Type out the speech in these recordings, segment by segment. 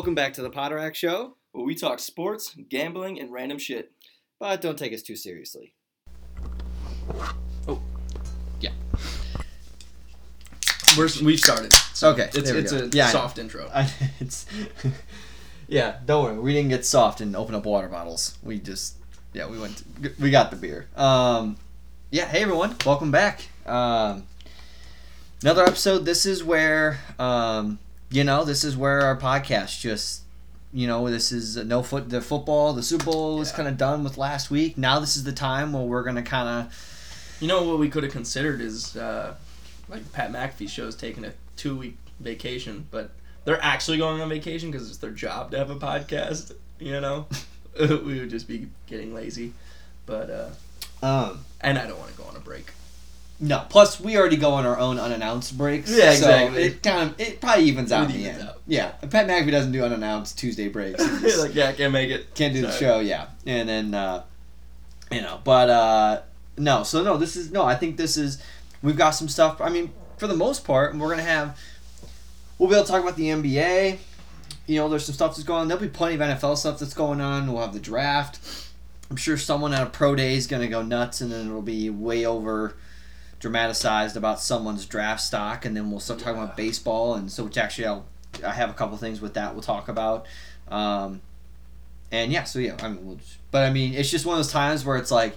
Welcome back to the Potterack Show, where we talk sports, gambling, and random shit. but don't take us too seriously. Oh, yeah. We're, we've started. So Okay, It's, there we it's go. a Yeah, I soft intro. I, it's yeah. Don't worry, we didn't get soft and open up water bottles. We just yeah, we went. To, we got the beer. Um, yeah. Hey everyone, welcome back. Um, another episode. This is where um, you know, this is where our podcast just. You know, this is no foot. The football, the Super Bowl was Yeah. kind of done with last week. Now this is the time where we're gonna kind of You know what we could have considered is uh, like Pat McAfee show's taking a two week vacation, but they're actually going on vacation because it's their job to have a podcast. You know, we would just be getting lazy, but uh, um, and I don't want to go on a break. No. Plus, we already go on our own unannounced breaks. Yeah, so exactly. it kind of it probably evens out It in the end. out. Yeah. Pat McAfee doesn't do unannounced Tuesday breaks. Like yeah, I can't make it. can't do the show. Yeah. And then uh, you know, but uh, no. So no, this is no. I think this is we've got some stuff. I mean, for the most part, we're gonna have we'll be able to talk about the NBA. You know, there's some stuff that's going on. There'll be plenty of NFL stuff that's going on. We'll have the draft. I'm sure someone at a pro day is going to go nuts, and then it'll be way over dramatized about someone's draft stock, and then we'll start talking about baseball. And so, which actually, I'll, I have a couple things with that we'll talk about. Um, and yeah, so yeah, I mean, we'll just, but I mean, it's just one of those times where it's like,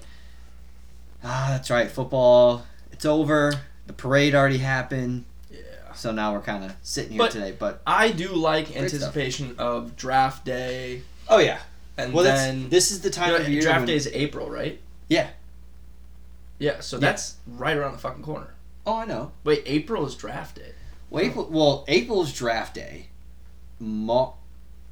ah, that's right, football, it's over. The parade already happened, Yeah. so now we're kind of sitting here But- today. But I do like Great stuff. anticipation of draft day, oh yeah, and well, then this is the time you know, of year. draft when- day is April, right? Yeah. Yeah, so that's right around the fucking corner. Oh, I know. Wait, April is draft day. Well, April, well, April's draft day. Mar-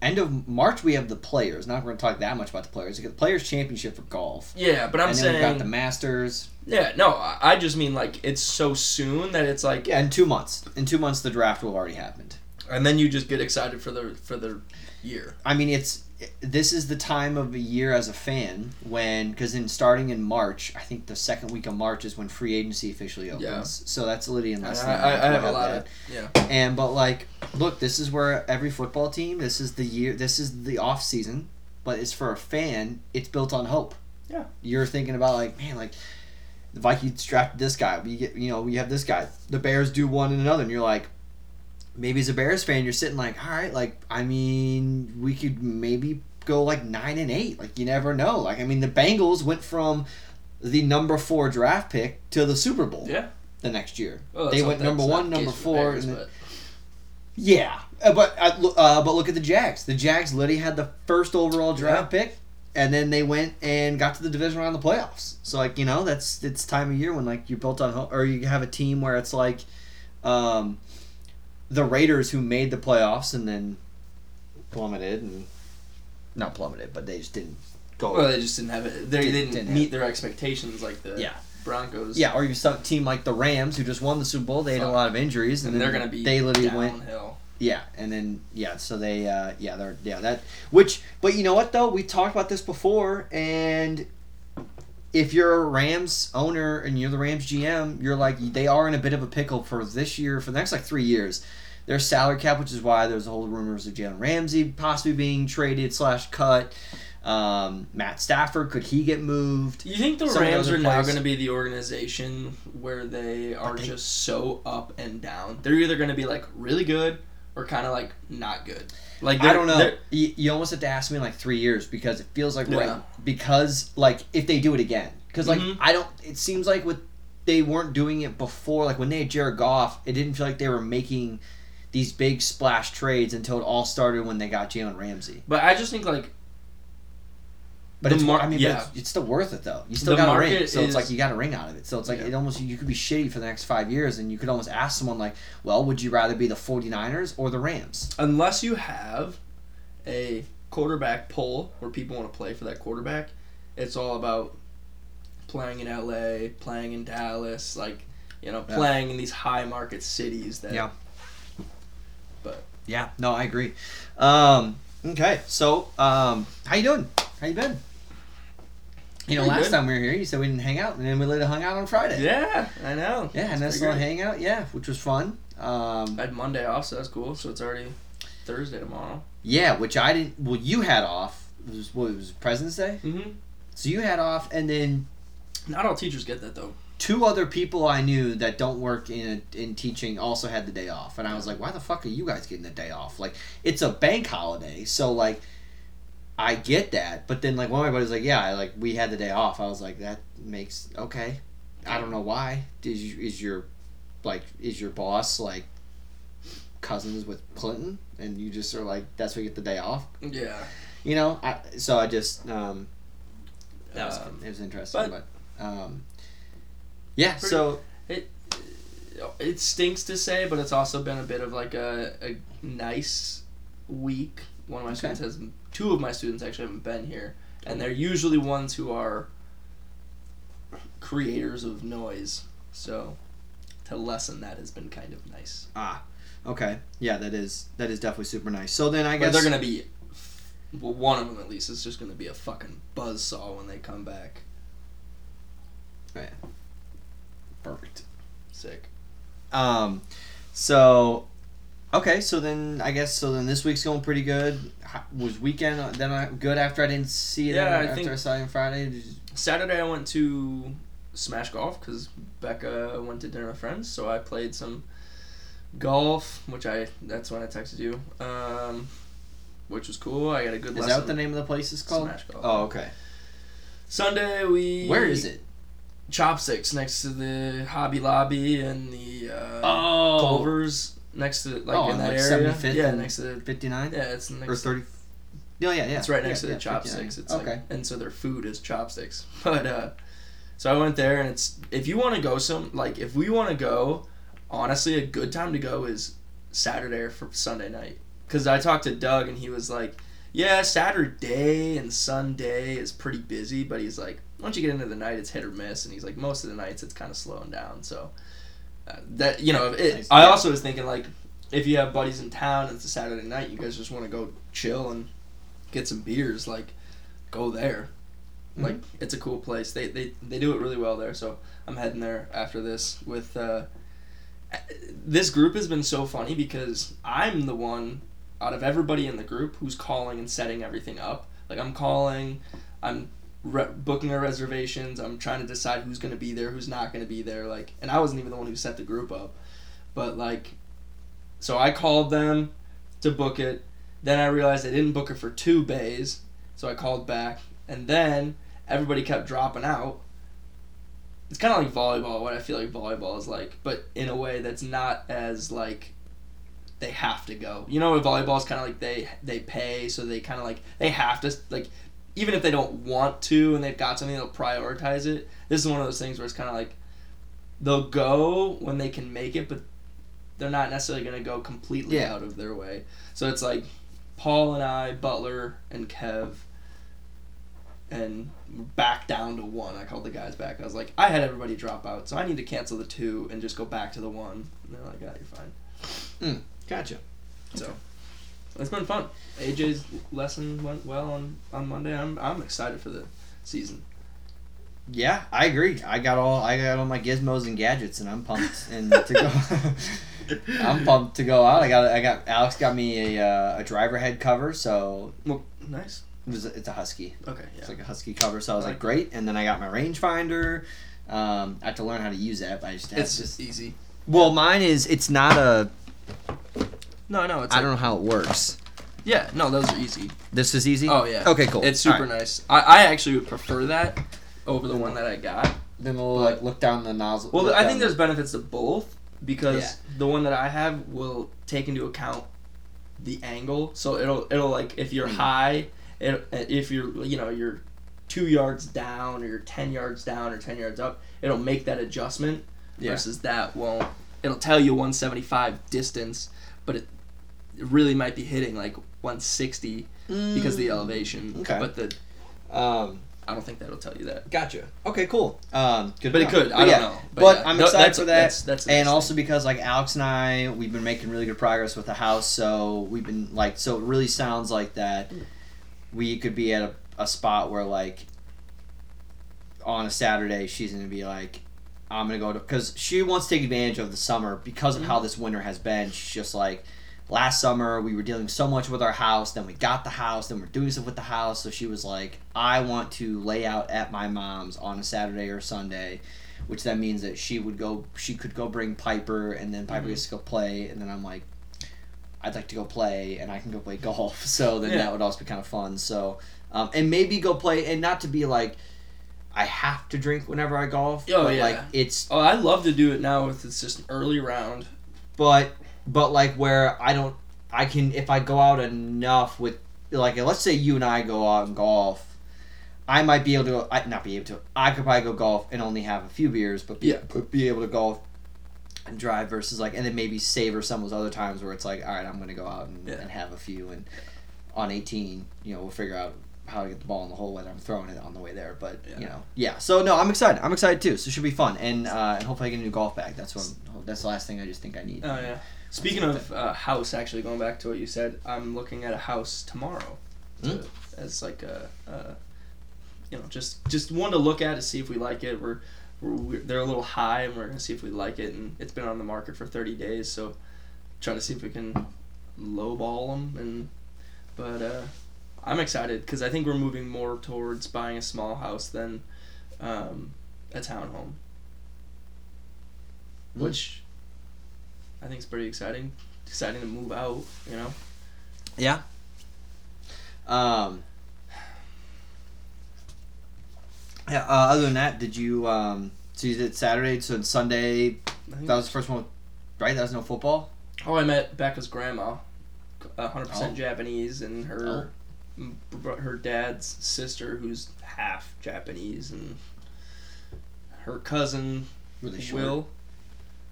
end of March, we have the players. Not going to talk that much about the players. We got the Players Championship for golf. Yeah, but I'm and then saying we've got the Masters. Yeah, no, I I just mean like it's so soon that it's like Yeah, in two months. In two months, the draft will have already happened. and then you just get excited for the for the year. I mean, it's this is the time of the year as a fan when because in starting in March, I think the second week of March is when free agency officially opens. Yeah. So that's in And less I, I, month I have a lot that. of yeah. And but like, look, this is where every football team. This is the year. This is the off season. But it's for a fan. It's built on hope. Yeah. You're thinking about like, man, like the Vikings drafted this guy. We get, you know, we have this guy. The Bears do one and another, and you're like, maybe as a Bears fan, you're sitting like, all right, like I mean, we could maybe go like nine and eight. Like you never know. Like I mean, the Bengals went from the number four draft pick to the Super Bowl Yeah. the next year. Well, they went number one, number four, Bears, but yeah, uh, but uh, uh, but look at the Jags. The Jags literally had the first overall draft pick, and then they went and got to the division round of the playoffs. So like you know that's it's time of year when like you're built on or you have a team where it's like, um, the Raiders who made the playoffs and then plummeted and not plummeted, but they just didn't go. well, they just didn't have it. They Didn't- didn't, didn't meet their expectations like the Yeah. Broncos. yeah, or you saw a team like the Rams who just won the Super Bowl. They had a lot of injuries, and, and they're gonna be they literally went downhill. Yeah, and then yeah, so they uh yeah, they're yeah, that which but you know what though? We talked about this before and if you're a Rams owner and you're the Rams GM, you're like they are in a bit of a pickle for this year for the next like 3 years. Their salary cap, which is why there's a whole rumors of Jalen Ramsey possibly being traded slash cut. Um, Matt Stafford, could he get moved? You think the Some Rams are now going to be the organization where they are they- just so up and down? They're either going to be like really good or kind of like not good. Like I don't know. You, you almost have to ask me in like three years because it feels like Yeah. right because like if they do it again because like Mhm. I don't. It seems like with they weren't doing it before. Like when they had Jared Goff, it didn't feel like they were making these big splash trades until it all started when they got Jalen Ramsey. But I just think like But The it's mar- I mean, yeah. but it's, it's still worth it though. You still The got a ring, so it's like you got a ring out of it. So it's like Yeah. it almost you could be shitty for the next five years, and you could almost ask someone like, well, would you rather be the 49ers or the Rams? unless you have a quarterback pull where people want to play for that quarterback, it's all about playing in LA, playing in Dallas, like you know, Yeah. playing in these high market cities that Yeah. But Yeah, no, I agree. Um, okay, so um, how you doing? How you been? You know, last good. time we were here, you said we didn't hang out, and then we later hung out on Friday. yeah, I know. Yeah, and that's little hangout, yeah, which was fun. Um, I had Monday off, so that's cool. So it's already Thursday tomorrow. Yeah, which I didn't. Well, you had off. It was what? It was President's Day. Mm-hmm. So you had off, and then Not all teachers get that though. two other people I knew that don't work in in teaching also had the day off, and I was like, why the fuck are you guys getting the day off? Like, it's a bank holiday, so like, I get that, but then like one of my buddies was like, yeah, I, like we had the day off. I was like, that makes okay. I don't know why. Is you, is your like is your boss like cousins with Clinton, and you just are like that's why you get the day off? Yeah. You know, I so I just um, that was Um, it was interesting, but- but, um, yeah. Pretty- so it It stinks to say, but it's also been a bit of like a, a nice week. One of my Okay. students has two of my students actually haven't been here, and they're usually ones who are creators of noise. So to lessen that has been kind of nice. ah, okay, yeah, that is that is definitely super nice. So then I But guess they're gonna be, well, one of them at least is just gonna be a fucking buzz saw when they come back. perfect. Sick. Um, so okay, so then I guess so then this week's going pretty good. Was weekend uh, then I, good after I didn't see it Yeah, I after think- I saw it on Friday? Saturday I went to Smash Golf because Becca went to dinner with friends, so I played some golf, which I that's when I texted you, um, which was cool. I got a good Is lesson. that what the name of the place is called? Smash Golf. Oh, okay. Sunday we Where is it? Chopsticks next to the Hobby Lobby and the uh, Oh, Culver's next to like Oh, in that like, area. 75th Yeah, and next to the fifty nine yeah, it's next or thirty. No, yeah, yeah. It's right next yeah, to yeah, the chopsticks. 59. It's okay. like, and so their food is chopsticks. But uh, so I went there, and it's if you want to go some like if we want to go, honestly, a good time to go is Saturday or for Sunday night. Cause I talked to Doug, and he was like, "Yeah, Saturday and Sunday is pretty busy, but he's like, once you get into the night, it's hit or miss, and he's like, most of the nights it's kind of slowing down. So that you know, it, Nice. I also was thinking like, if you have buddies in town, and it's a Saturday night, you guys just want to go chill and get some beers, like go there. Like it's a cool place. They, they they do it really well there. So I'm heading there after this with. Uh, this group has been so funny because I'm the one out of everybody in the group who's calling and setting everything up. Like I'm calling, I'm re- booking our reservations. I'm trying to decide who's gonna be there, who's not gonna be there. Like, and I wasn't even the one who set the group up, but like, so I called them to book it. Then I realized I didn't book it for two bays, so I called back, and then everybody kept dropping out. It's kind of like volleyball. What I feel like volleyball is like, but in a way that's not as like they have to go. You know, volleyball is kind of like they they pay, so they kind of like they have to like even if they don't want to and they've got something they'll prioritize it. This is one of those things where it's kind of like they'll go when they can make it, but they're not necessarily going to go completely Yeah. out of their way. So it's like Paul and I, Butler and Kev, and back down to one. I called the guys back. I was like, I had everybody drop out, so I need to cancel the two and just go back to the one. And they're like, yeah, you're fine. Hmm, gotcha. So it's been fun. AJ's lesson went well on, on Monday. I'm I'm excited for the season. Yeah, I agree. I got all I got all my gizmos and gadgets, and I'm pumped and to go. I'm pumped to go out. I got I got Alex got me a uh, a driver head cover, so Well, nice. it was it's a husky. Okay, yeah. It's like a husky cover, so I was like, Like- great. And then I got my rangefinder. Um, I have to learn how to use that, but I just It's just easy. Well, mine is it's not a. No, no, it's I like- don't know how it works. Yeah, no, those are easy. This is easy. Oh yeah. Okay, cool. It's super All right. nice. I, I actually would prefer that over the one that I got. Then we'll But- like look down the nozzle. Well, I down think the- there's benefits to both because Yeah. the one that I have will take into account the angle. So it'll it'll like if you're Mm. high, it, if you're you know you're two yards down or you're ten yards down or ten yards up, it'll make that adjustment. Yeah. Versus that won't. It'll tell you 175 distance, but it, it really might be hitting like 160 because of the elevation. Mm. Okay. But the Um, I don't think that'll tell you that. gotcha. Okay, cool. Um, good. But it could. I don't know. But yeah. I'm excited that's- for that. That's, that's and next thing. also because like Alex and I, we've been making really good progress with the house. So we've been like, so it really sounds like that we could be at a, a spot where like on a Saturday she's gonna be like, I'm gonna go to because she wants to take advantage of the summer because of how Mm-hmm. this winter has been. She's just like, last summer we were dealing so much with our house. Then we got the house. Then we're doing stuff with the house. So she was like, I want to lay out at my mom's on a Saturday or Sunday. Which then means that she would go, she could go bring Piper, and then Piper Mhm. gets to go play, and then I'm like, I'd like to go play, and I can go play golf. So then Yeah. that would also be kind of fun. So, um, and maybe go play, and not to be like, I have to drink whenever I golf. Oh, but yeah. like it's, Oh, I love to do it now if it's just an early round. but but like where I don't, I can if I go out enough with like let's say you and I go out and golf. I might be able to, I not be able to. I could probably go golf and only have a few beers, but be, Yeah. but be able to golf and drive versus like, and then maybe savor some of those other times where it's like, all right, I'm gonna go out and, Yeah. and have a few, and on 18, you know, we'll figure out how to get the ball in the hole whether I'm throwing it on the way there. But Yeah. you know, yeah. So no, I'm excited. I'm excited too. So it should be fun, and uh, and hopefully I get a new golf bag. That's what. I'm, that's the last thing I just think I need. Oh yeah. Speaking of uh, house, actually going back to what you said, I'm looking at a house tomorrow, to, Mm. as like a, uh, you know, just just one to look at to see if we like it. We're, we're, we're they're a little high, and we're gonna see if we like it. And it's been on the market for 30 days, so trying to see if we can lowball them. And but uh, I'm excited because I think we're moving more towards buying a small house than um, a townhome, Mm. which I think it's pretty exciting. Exciting to move out, you know. Yeah. Um. Yeah. Uh, other than that, did you um? So you did Saturday, so Sunday that was the first one, right? That was no football. oh, I met Becca's grandma, hundred Oh. percent Japanese, and her br- her dad's sister, who's half Japanese, and her cousin. Will.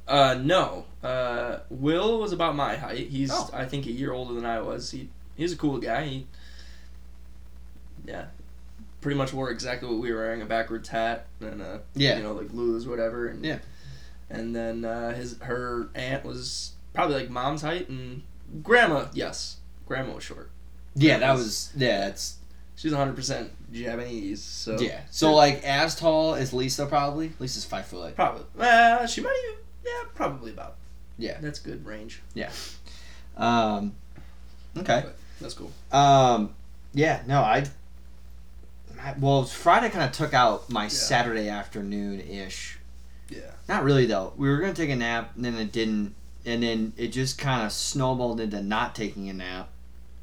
Uh, no. Uh, Will was about my height. He's Oh. I think a year older than I was. He he's a cool guy. He, yeah, pretty much wore exactly what we were wearing—a backwards hat and a Yeah. you know like blues, whatever. And, Yeah. And then uh, his her aunt was probably like mom's height, and grandma, yes, grandma was short. Yeah, that was yeah. It's She's 100 percent Japanese, so yeah. So like as tall as Lisa probably. Lisa's five foot. Like, probably. Uh, she might even. Yeah, probably about. Yeah. That's good range. Yeah. Um. Okay. But that's cool. Um, yeah, no, I. I- Well, Friday kind of took out my Saturday afternoon ish. Yeah. Not really though. We were gonna take a nap, and then it didn't, and then it just kind of snowballed into not taking a nap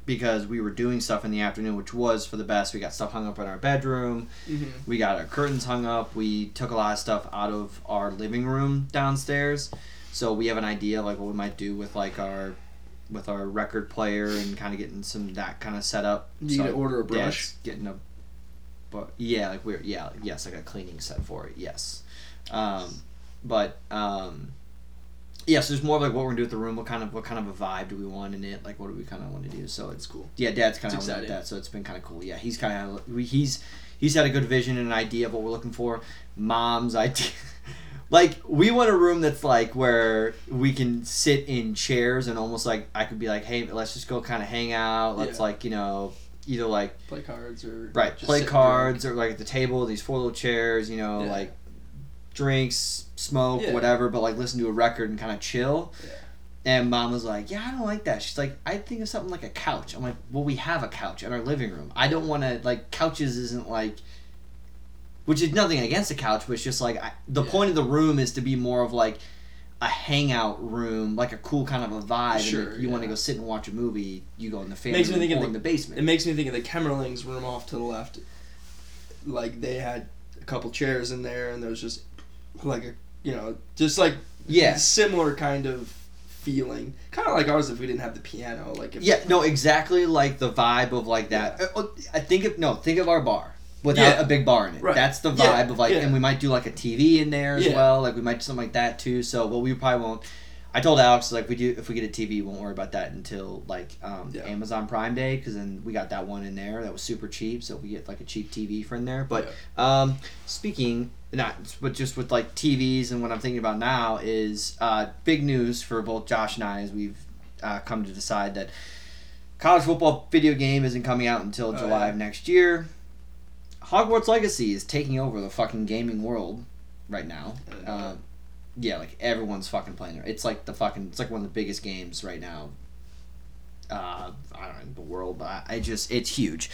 because we were doing stuff in the afternoon, which was for the best. We got stuff hung up in our bedroom. Mm-hmm. We got our curtains hung up. We took a lot of stuff out of our living room downstairs, so we have an idea like what we might do with like our with our record player and kind of getting some that kind of set up. You so need to order a brush. Getting a, but yeah, like we're yeah yes like a cleaning set for it yes, um, but um, yeah. So there's more of like what we're gonna do with the room. What kind of what kind of a vibe do we want in it? Like what do we kind of want to do? So it's cool. yeah, Dad's kind of It's exciting. that, so it's been kind of cool. Yeah, he's kind of he's he's had a good vision and an idea of what we're looking for. Mom's idea, like we want a room that's like where we can sit in chairs and almost like I could be like, hey, let's just go kind of hang out. Let's Yeah. like you know either like Play cards or right just play cards or like at the table these four little chairs, you know Yeah. like drinks, smoke, Yeah. whatever, but like listen to a record and kind of chill. Yeah. And mom was like, "Yeah, I don't like that." She's like, "I think of something like a couch." I'm like, "Well, we have a couch in our living room. I don't want to like couches. Isn't like, which is nothing against a couch, but it's just like I, the Yeah. point of the room is to be more of like a hangout room, like a cool kind of a vibe. and Sure, if you want to go sit and watch a movie, you go in the family Makes me room think of or the- in the basement. It makes me think of the Kemmerlings room off to the left. Like they had a couple chairs in there, and there was just like a you know just like yeah, similar kind of feeling, kind of like ours if we didn't have the piano. Like if, Yeah, no, exactly like the vibe of like that. Uh, uh, I think of no, think of our bar without Yeah. a big bar in it. Right. That's the vibe Yeah, of like, yeah. and we might do like a TV in there as Yeah. well. Like we might do something like that too. So, well, we probably won't. I told Alex like we do if we get a TV, we won't worry about that until like um, Yeah. Amazon Prime Day because then we got that one in there that was super cheap. So we get like a cheap TV for in there. But um, speaking not but just with like TVs and what I'm thinking about now is uh, big news for both Josh and I as we've uh, come to decide that college football video game isn't coming out until Oh, July yeah. of next year. Hogwarts Legacy is taking over the fucking gaming world right now. Uh, yeah, like everyone's fucking playing it. It's like the fucking it's like one of the biggest games right now uh, I don't know the world, but I just it's huge.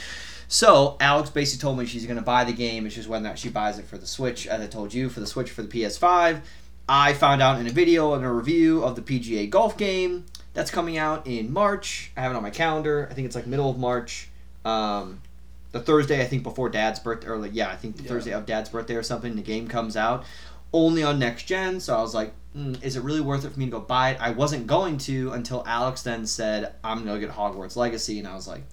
So Alex basically told me she's gonna buy the game. It's just whether or not she buys it for the Switch, as I told you, for the Switch for the PS5. I found out in a video and a review of the PGA golf game that's coming out in March. I have it on my calendar. I think it's like middle of March. Um, the Thursday, I think before Dad's birthday, or like yeah, I think the Yeah. Thursday of Dad's birthday or something. The game comes out only on next gen. So I was like, mm, is it really worth it for me to go buy it? I wasn't going to until Alex then said, I'm gonna get Hogwarts Legacy, and I was like,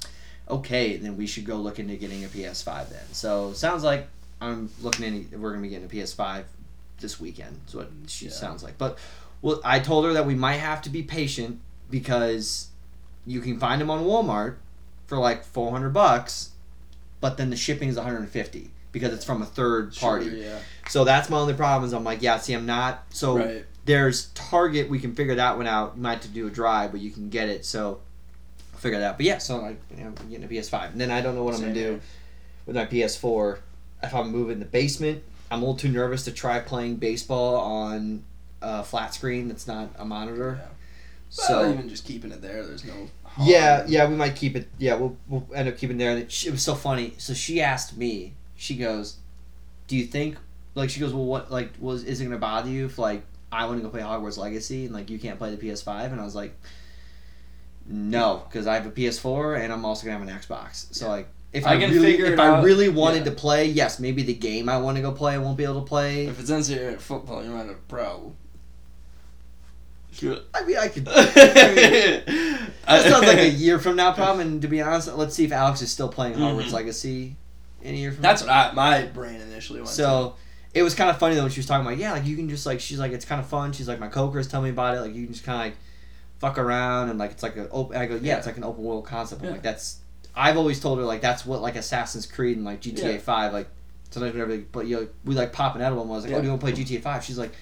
okay, then we should go look into getting a PS5 then. So sounds like I'm looking into we're gonna be getting a PS5 this weekend. Is what she Yeah. sounds like. But well, I told her that we might have to be patient because you can find them on Walmart for like 400 bucks, but then the shipping is 150 because it's from a third party. Sure, yeah. So that's my only problem. Is I'm like, yeah, see, I'm not. So Right. there's Target. We can figure that one out. You might have to do a drive, but you can get it. So I'll figure that out. But yeah, so like, you know, I'm getting a PS5, and then I don't know what I'm gonna do with my PS4. If I'm moving the basement, I'm a little too nervous to try playing baseball on a flat screen that's not a monitor. Yeah. So So even just keeping it there, there's no. harm. yeah, yeah, we might keep it. Yeah, we'll, we'll end up keeping it there. And it, it was so funny. So she asked me. She goes, "Do you think like she goes, well, what like was is it gonna bother you if like I want to go play Hogwarts Legacy and like you can't play the PS5?" And I was like, "No, because I have a PS4 and I'm also gonna have an Xbox. So Yeah. like." If I I, can really, figure if it I out. really wanted Yeah. to play, yes, maybe the game I want to go play I won't be able to play. If it's NCAA football, you might have a problem. Sure. I mean, I could. that That sounds like a year from now, problem. And to be honest, let's see if Alex is still playing Hogwarts Mhm. Legacy in a year from That's what I, my brain initially went So it was kind of funny though when she was talking about yeah, like you can just like she's like it's kind of fun. She's like my coworkers tell me about it. Like you can just kind of like fuck around and like it's like an open. I go yeah, Yeah. it's like an open world concept. I'm Yeah. like that's. I've always told her like that's what like Assassin's Creed and like GTA Yeah. Five like. Sometimes whenever they, but you know, we like popping out of them. I was like, oh, do you want to play GTA Five? She's like,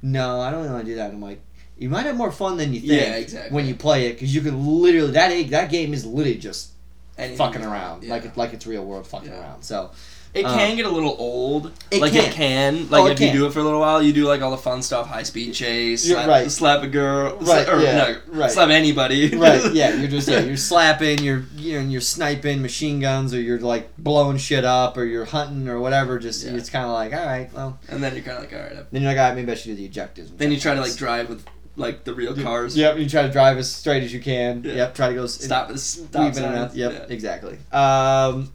no, I don't really want to do that. And I'm like, you might have more fun than you think Yeah, exactly. when you play it because you can literally that that game is literally just Anything fucking around want, like yeah. it, like it's real world fucking Yeah. around. So It Um, can get a little old. It like can. it can. Like Oh, it if you do it for a little while, you do like all the fun stuff, high speed chase, slap, right. slap a girl, Right, or, yeah, no, right. slap anybody. right, yeah, you're just yeah, you're slapping, you're you know, you're sniping machine guns, or you're like blowing shit up, or you're hunting or whatever. Just Yeah. it's kind of like all right, well, and then you're kind of like, all right. then you're like, all right, maybe I should do the objectives. and Then you try to like drive with like the real cars. Yep, you try to drive as straight as you can. Yeah. Yep, try to go Stop stop weave and out. Yep, Yeah. exactly. Um,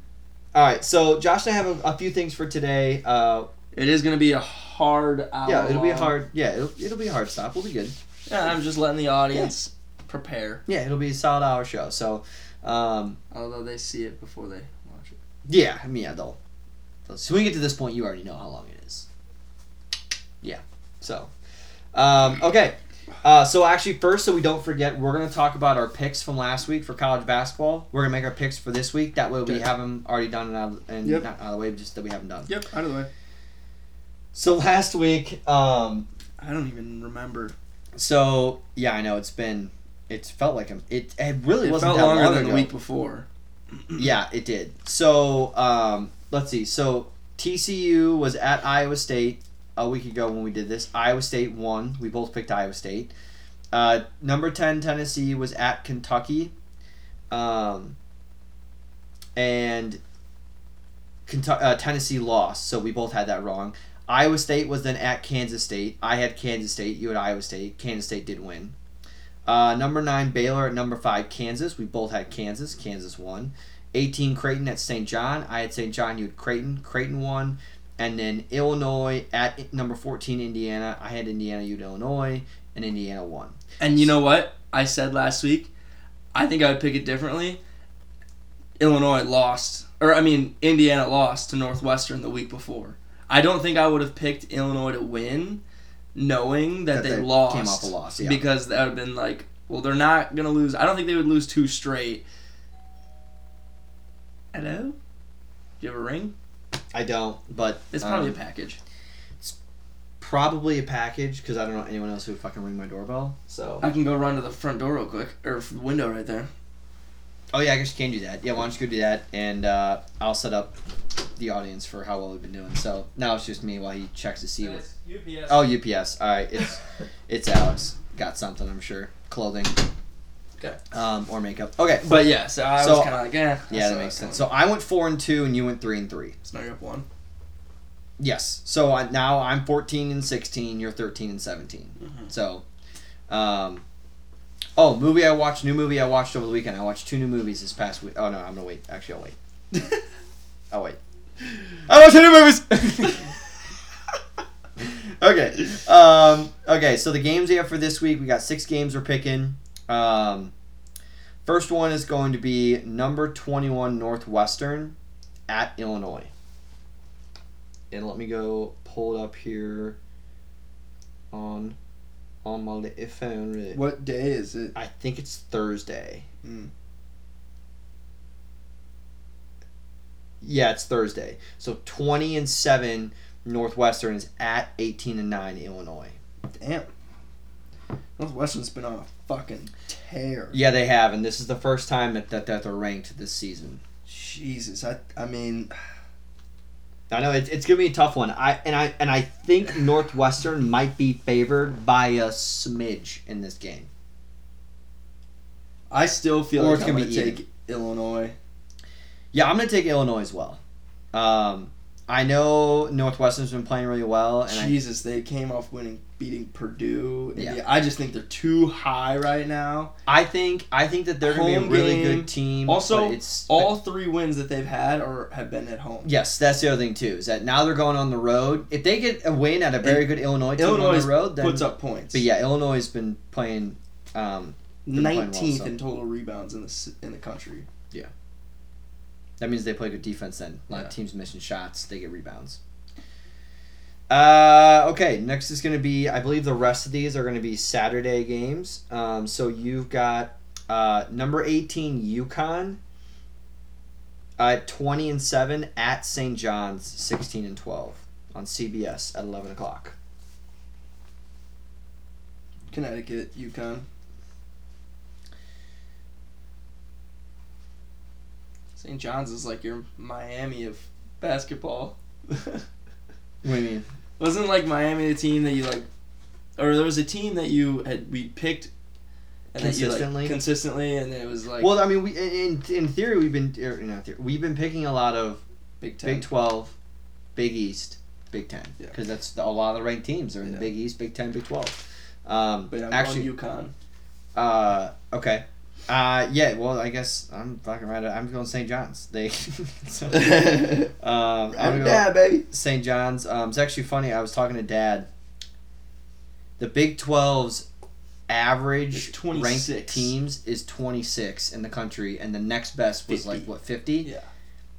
all right, so Josh and I have a, a few things for today. Uh, It is gonna be a hard hour. yeah, it'll be a hard. Yeah, it'll, it'll be a hard stop. We'll be good. Yeah, I'm just letting the audience prepare. Yeah, it'll be a solid hour show. So, um, Although they see it before they watch it. yeah, I mean, yeah, they'll, they'll. So when we get to this point, you already know how long it is. Yeah. So, um, okay. Uh, so actually, first, so we don't forget, we're gonna talk about our picks from last week for college basketball. We're gonna make our picks for this week. That way, we have them already done and, out, and Yep. not out of the way, just that we haven't done. Yep, out of the way. So last week, um, I don't even remember. so yeah, I know it's been, it's felt like a, it, it really It wasn't that longer long than ago. the week before. Yeah, it did. So, um, let's see. So, TCU was at Iowa State a week ago when we did this. Iowa State won. We both picked Iowa State. Uh, number 10, Tennessee was at Kentucky. Um, and Kentucky, uh, Tennessee lost, so we both had that wrong. Iowa State was then at Kansas State. I had Kansas State. You had Iowa State. Kansas State did win. Uh, number nine Baylor at number five Kansas. We both had Kansas. Kansas won. 18 Creighton at St. John. I had St. John. You had Creighton. Creighton won. And then Illinois at number 14 Indiana. I had Indiana. You Illinois. And Indiana won. And you know what? I said last week, I think I would pick it differently. Illinois lost, or I mean, Indiana lost to Northwestern the week before. I don't think I would have picked Illinois to win, knowing that, That they, they lost. came off a loss, yeah. Because that would have been like, well, they're not gonna lose. I don't think they would lose two straight. Hello? Do you have a ring? I don't, but It's probably um, a package. It's probably a package because I don't know anyone else who would fucking ring my doorbell. So. I can go run to the front door real quick, or window right there. Oh yeah, I guess you can do that. Yeah, why don't you go do that, and uh, I'll set up the audience for how well we've been doing. So now it's just me while he checks to see what. UPS. Oh, UPS. All right, it's it's Alex. Got something, I'm sure. Clothing. Okay. Um, or makeup. Okay, but yeah, so I So- was kind of like, eh. Yeah, that makes sense. So I went four and two, and you went three and three. So now you're up one. Yes. So I, now I'm 14 and 16. You're 13 and 17. Mhm. So, um, oh, movie I watched. New movie I watched over the weekend. I watched two new movies this past week. Oh no, I'm gonna wait. Actually, I'll wait. I'll wait. I watched two new movies. okay. Um, okay. So the games we have for this week, we got six games we're picking. Um, first one is going to be number 21 Northwestern at Illinois. And let me go pull it up here on on my phone. really- What day is it? I think it's Thursday. Mm. Yeah, it's Thursday. So 20 and 7 Northwestern is at 18 and 9 Illinois. Damn. Northwestern's been on a fucking tear. Yeah, they have, and this is the first time that, that, that they're ranked this season. Jesus, I I mean, I know it's, it's gonna be a tough one. I and I and I think Northwestern might be favored by a smidge in this game. I still feel Or like it's I'm gonna gonna be even. take Illinois. Yeah, I'm gonna take Illinois as well. Um, I know Northwestern's been playing really well, and I, Jesus, they came off winning, beating Purdue. Yeah. Yeah. I just think they're too high right now. I think I think that they're gonna be a really game. good team. Also, it's All three wins that they've had are have been at home. Yes, that's the other thing too. Is that now they're going on the road. If they get a win at a very good Illinois team Illinois on the road, then puts up points. But yeah, Illinois has been playing. Um, playing well, nineteenth so. in total rebounds in the in the country. That means they play good defense. Then a lot Yeah. of teams missing shots, they get rebounds. Uh, okay, next is going to be. I believe the rest of these are going to be Saturday games. Um, so you've got uh, number eighteen UConn. Uh, twenty and seven at St. John's, sixteen and twelve on CBS at eleven o'clock. Connecticut, UConn. St. John's is like your Miami of basketball. What do you mean? Wasn't like Miami the team that you like, or there was a team that you had we picked, and Consistently? like consistently, and it was like Well, I mean, we in in theory we've been er, not theory, we've been picking a lot of Big Ten. Big Twelve, Big East, Big Ten, Yeah. because that's the, a lot of the ranked teams are in the Big East, Big Ten, Big Twelve. Um, but I'm actually, UConn. uh, okay, uh, yeah. Well, I guess I'm fucking right. I'm going St. John's. They, so, um, I'm gonna yeah, baby. St. John's. Um, it's actually funny. I was talking to Dad. The Big 12's average ranked teams is 26 in the country, and the next best was 50. like what 50. Yeah.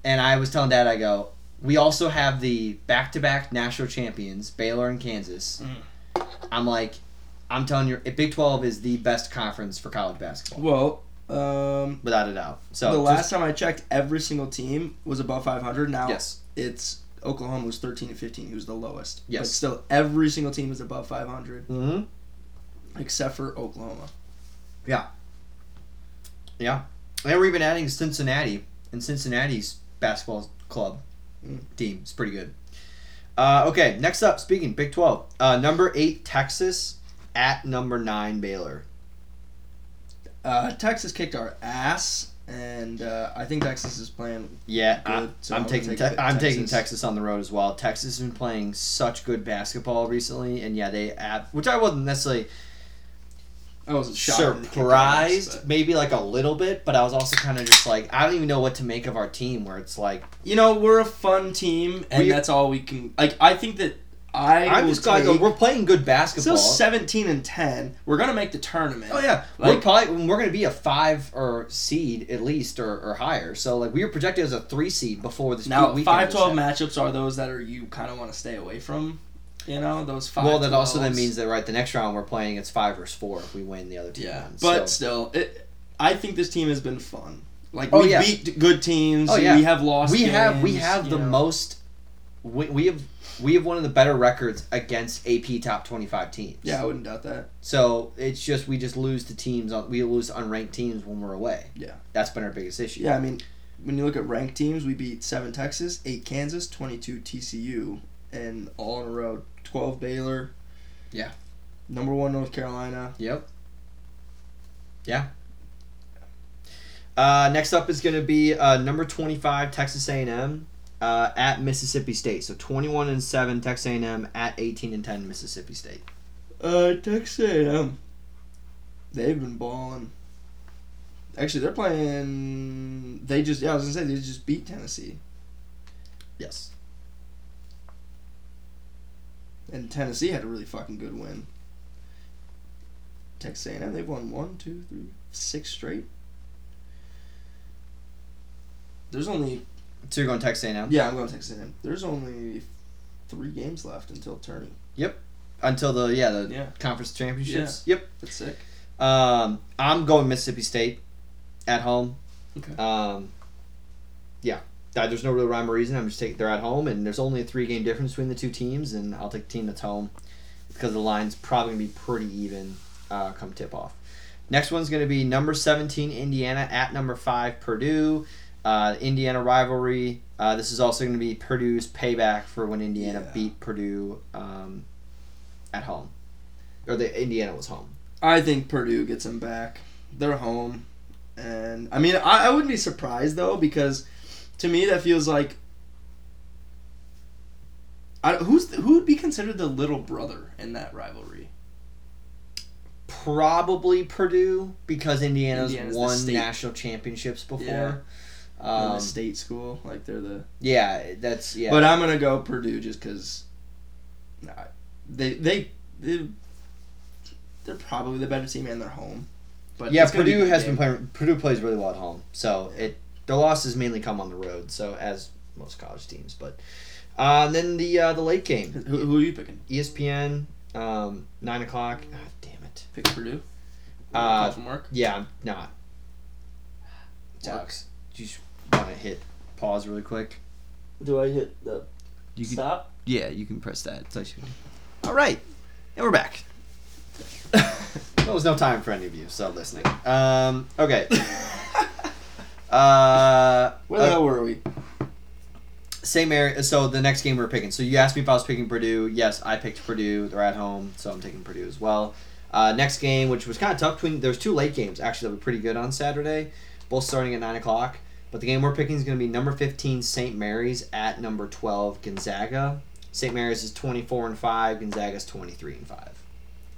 And I was telling Dad, I go, we also have the back-to-back national champions, Baylor and Kansas. Mm. I'm like, I'm telling you, Big 12 is the best conference for college basketball, Well, um, without a doubt. So the just- last time I checked, every single team was above 500. Now yes, it's Oklahoma was 13 and 15, who's the lowest. Yes. But still, every single team is above 500 mm-hmm. except for Oklahoma. Yeah. Yeah. And we're even adding Cincinnati, and Cincinnati's basketball club Mm. team is pretty good. Uh, okay, next up, speaking, Big 12. Uh, number 8, Texas, at number 9, Baylor. Uh, Texas kicked our ass, and uh, I think Texas is playing. Yeah, Good, so I'm I'm taking te- take I'm taking Texas. Texas on the road as well. Texas has been playing such good basketball recently, and yeah, they which I wasn't necessarily I was shocked. that they kicked our ass, surprised, maybe like a little bit, but I was also kind of just like I don't even know what to make of our team. Where it's like you know, we're a fun team, and that's all we can. Like, I think that I. I'm just glad take- we're playing good basketball. Still 17 and 10. We're gonna make the tournament. Oh yeah, we're Like- probably we're gonna be a five or seed at least or, or higher. So like we were projected as a three seed before this Now, five twelve matchups are those that are you kind of want to stay away from. You know, those five. Well, that also then means that right the next round we're playing it's five versus four if we win the other two Yeah, rounds. but So- still, it, I think this team has been fun. Like Oh, we yeah. beat good teams. Oh, yeah. we have lost. we have we have the know. most we, we have we have one of the better records against AP top twenty five teams. Yeah, I wouldn't doubt that. So it's just we just lose to teams on we lose to unranked teams when we're away. Yeah. That's been our biggest issue. Yeah, I mean, when you look at ranked teams, we beat seven Texas, eight Kansas, twenty two TCU, and all in a row. Twelve Baylor. Yeah. Number one North Carolina. Yep. Yeah. Uh, next up is going to be uh, number 25 Texas A&M uh, at Mississippi State. So 21 and 7 Texas A&M at 18 and 10 Mississippi State. Uh, Texas A&M. They've been balling. Actually, they're playing. They just yeah, I was gonna say they just beat Tennessee, Yes. and Tennessee had a really fucking good win. Texas A&M they've won one, two, three, six straight. There's only So you're going Texas A&M yeah, I'm going Texas A&M. There's only three games left until tourney. Yep. Until the yeah the Yeah. conference championships. Yep. That's sick. Um, I'm going Mississippi State at home. Okay. Um, yeah, there's no real rhyme or reason. I'm just taking they're at home, and there's only a three game difference between the two teams, and I'll take the team that's home because the line's probably gonna be pretty even uh, come tip off. Next one's gonna be number 17 Indiana at number five Purdue. Uh, Indiana rivalry. Uh, this is also going to be Purdue's payback for when Indiana Yeah. beat Purdue um, at home, or the Indiana was home. I think Purdue gets them back. They're home, and I mean, I, I wouldn't be surprised though because to me that feels like I, who's the, who would be considered the little brother in that rivalry? Probably Purdue because Indiana's, Indiana's won national championships before. Yeah. Um, the state school, like they're the. yeah, that's yeah. But I'm gonna go Purdue just because. Nah, they they they they're probably the better team and they're home. But yeah, gonna be Purdue has game. been playing. Purdue plays really well at home, so it their losses mainly come on the road. So as most college teams, but uh, and then the uh, the late game, Who, who are you picking? ESPN, um, nine o'clock. Ah, damn it. Pick Purdue. Uh, from work. Yeah, I'm not. Sucks. Just want to hit pause really quick? Do I hit the You can, stop? yeah, you can press that. So I All right, and we're back. there was no time for any of you, so listening. Um, okay. Uh, Where the uh, hell were we? same area. So the next game we are picking. So you asked me if I was picking Purdue. Yes, I picked Purdue. They're at home, so I'm taking Purdue as well. Uh, next game, which was kind of tough between. There's two late games actually that were pretty good on Saturday, both starting at nine o'clock. But the game we're picking is going to be number 15 St. Mary's at number 12 Gonzaga. St. Mary's is 24 and five. Gonzaga's 23 and five.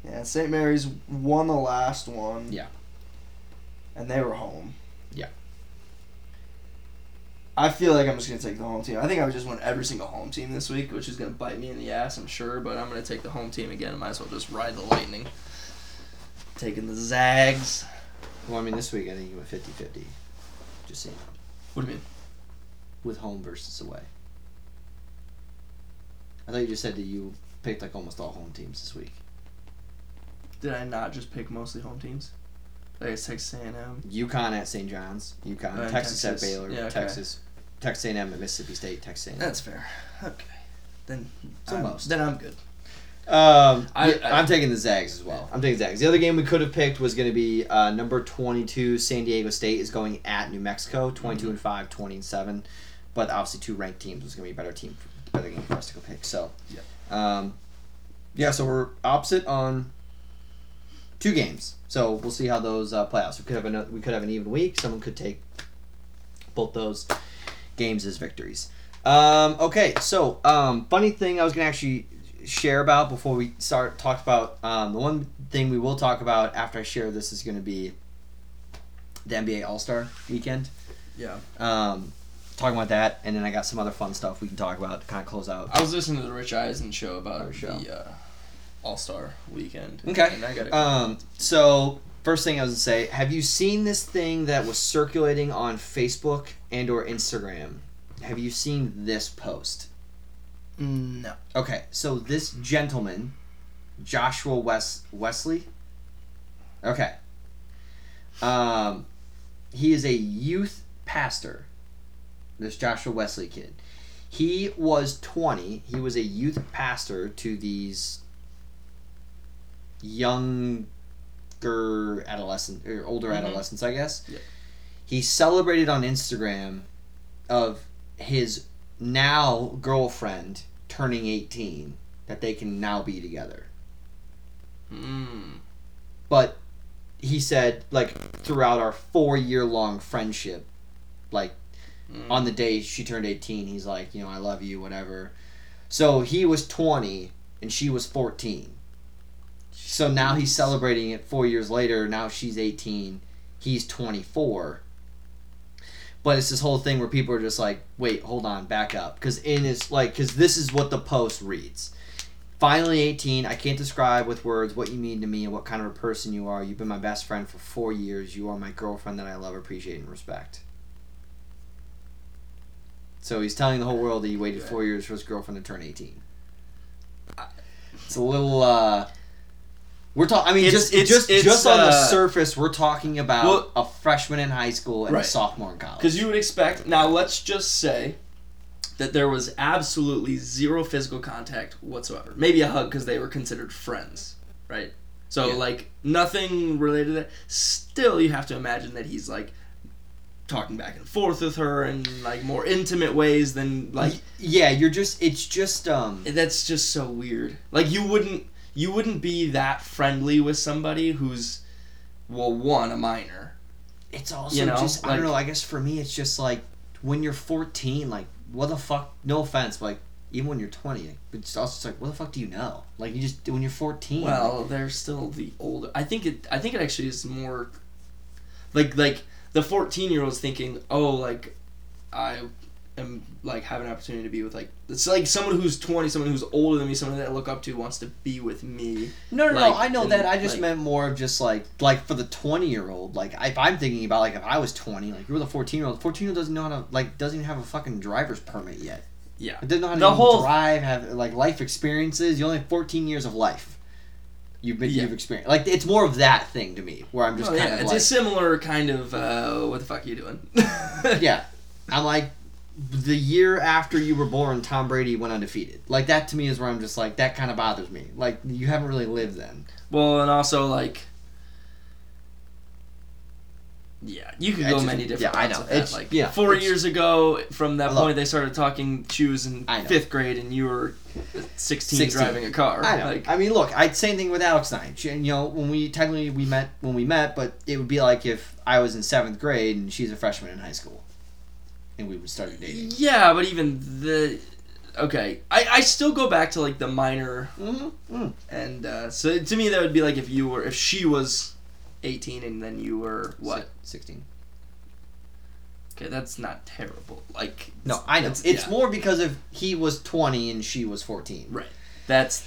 Yeah, St. Mary's won the last one. Yeah. And they were home. Yeah. I feel like I'm just gonna take the home team. I think I just want every single home team this week, which is gonna bite me in the ass, I'm sure. But I'm gonna take the home team again. I Might as well just ride the lightning. Taking the Zags. Well, I mean, this week I think you went 50 50. Just saying. What do you mean? With home versus away. I thought you just said that you picked like almost all home teams this week. Did I not just pick mostly home teams? Like it's Texas A&M. UConn at St. John's, UConn, Uh, Texas, at Baylor, Yeah, okay. Texas, Texas A&M at Mississippi State, Texas A&M. That's fair. Okay. Then So most. then I'm good. Um, I- am taking the Zags as well. I'm taking Zags. The other game we could have picked was going to be uh, number 22 San Diego State is going at New Mexico, 22 Mhm. and 5, 20 and 7. But obviously two ranked teams was going to be a better team, better game for us to go pick. So, Yeah. um, yeah. So we're opposite on two games. So we'll see how those uh, play out. So we could have another, we could have an even week. Someone could take both those games as victories. Um, okay, so um, funny thing I was gonna actually share about before we start talk about um, the one thing we will talk about after I share this is gonna be the NBA All Star Weekend. Yeah. Um, talking about that, and then I got some other fun stuff we can talk about to kind of close out. I was listening to the Rich Eisen show about Our show. the uh, All Star Weekend. Okay. And I got. Um, so first thing I was gonna say, have you seen this thing that was circulating on Facebook and or Instagram? Have you seen this post? No. Okay, so this gentleman, Joshua Wes Wesley. Okay. Um, he is a youth pastor. This Joshua Wesley kid. He was 20. He was a youth pastor to these younger adolescent or older Mhm. adolescents, I guess. Yeah. He celebrated on Instagram of his now girlfriend turning 18 that they can now be together. Mm. But he said like throughout our four year long friendship, like Mm. on the day she turned 18 he's like you know i love you whatever so he was 20 and she was 14 so now he's celebrating it four years later now she's 18 he's 24 but it's this whole thing where people are just like wait hold on back up. Because in his like because this is what the post reads. Finally 18 i can't describe with words what you mean to me and what kind of a person you are. You've been my best friend for four years. You are my girlfriend that i love appreciate and respect. So he's telling the whole world that he waited four years for his girlfriend to turn 18 it's a little uh we're talking. I mean, It's- just it's- just it's, just on the uh, surface, we're talking about Well- a freshman in high school and a sophomore in college. Because you would expect. Now, let's just say that there was absolutely zero physical contact whatsoever. Maybe a hug because they were considered friends, right? So, Yeah. like, nothing related to that. Still, you have to imagine that he's, like, talking back and forth with her in, like, more intimate ways than, like, yeah, you're just. It's just. Um. that's just so weird. Like, you wouldn't. You wouldn't be that friendly with somebody who's, well, one, a minor. It's also You know, just. I don't know. I guess for me, it's just like when you're 14. Like, what the fuck? No offense, but like even when you're 20, like, it's also just like, what the fuck do you know? Like, you just when you're 14. like- Well, they're still the older. I think it. I think it actually is more. Like like the fourteen year old's thinking, oh, like I am like have an opportunity to be with like it's like someone who's twenty, someone who's older than me, someone that I look up to wants to be with me. No, no, no. I know and, that. I just like- meant more of just like, like for the twenty year old. Like, if I'm thinking about like if I was twenty, like you're the fourteen year old. Fourteen year old doesn't know how to like doesn't even have a fucking driver's permit yet. Yeah. It doesn't know how to The even whole- drive. Have like life experiences. You only have fourteen years of life. You've been Yeah. you've experienced. Like it's more of that thing to me, where I'm just Oh, kind yeah, of it's like, a similar kind of uh, what the fuck are you doing? yeah. I'm like, the year after you were born, Tom Brady went undefeated. Like that to me is where I'm just like that kind of bothers me. Like you haven't really lived then. Well, and also like. Yeah, you could Yeah, go just- many different. yeah, I know. that. It's- like yeah, four years ago, from that point, they started talking shoes in fifth grade, and you were 16, 16. driving a car. I know. Like, I mean, look, I same thing with Alex and She- You know, when we technically we met when we met, but it would be like if I was in seventh grade and she's a freshman in high school, and we would start dating. yeah, but even the okay, I, I still go back to like the minor, Mm-hmm. and uh, so to me that would be like if you were if she was 18 and then you were what? Sixteen. Okay, that's not terrible. Like No, I know. It's yeah. more because if he was twenty and she was fourteen. right. That's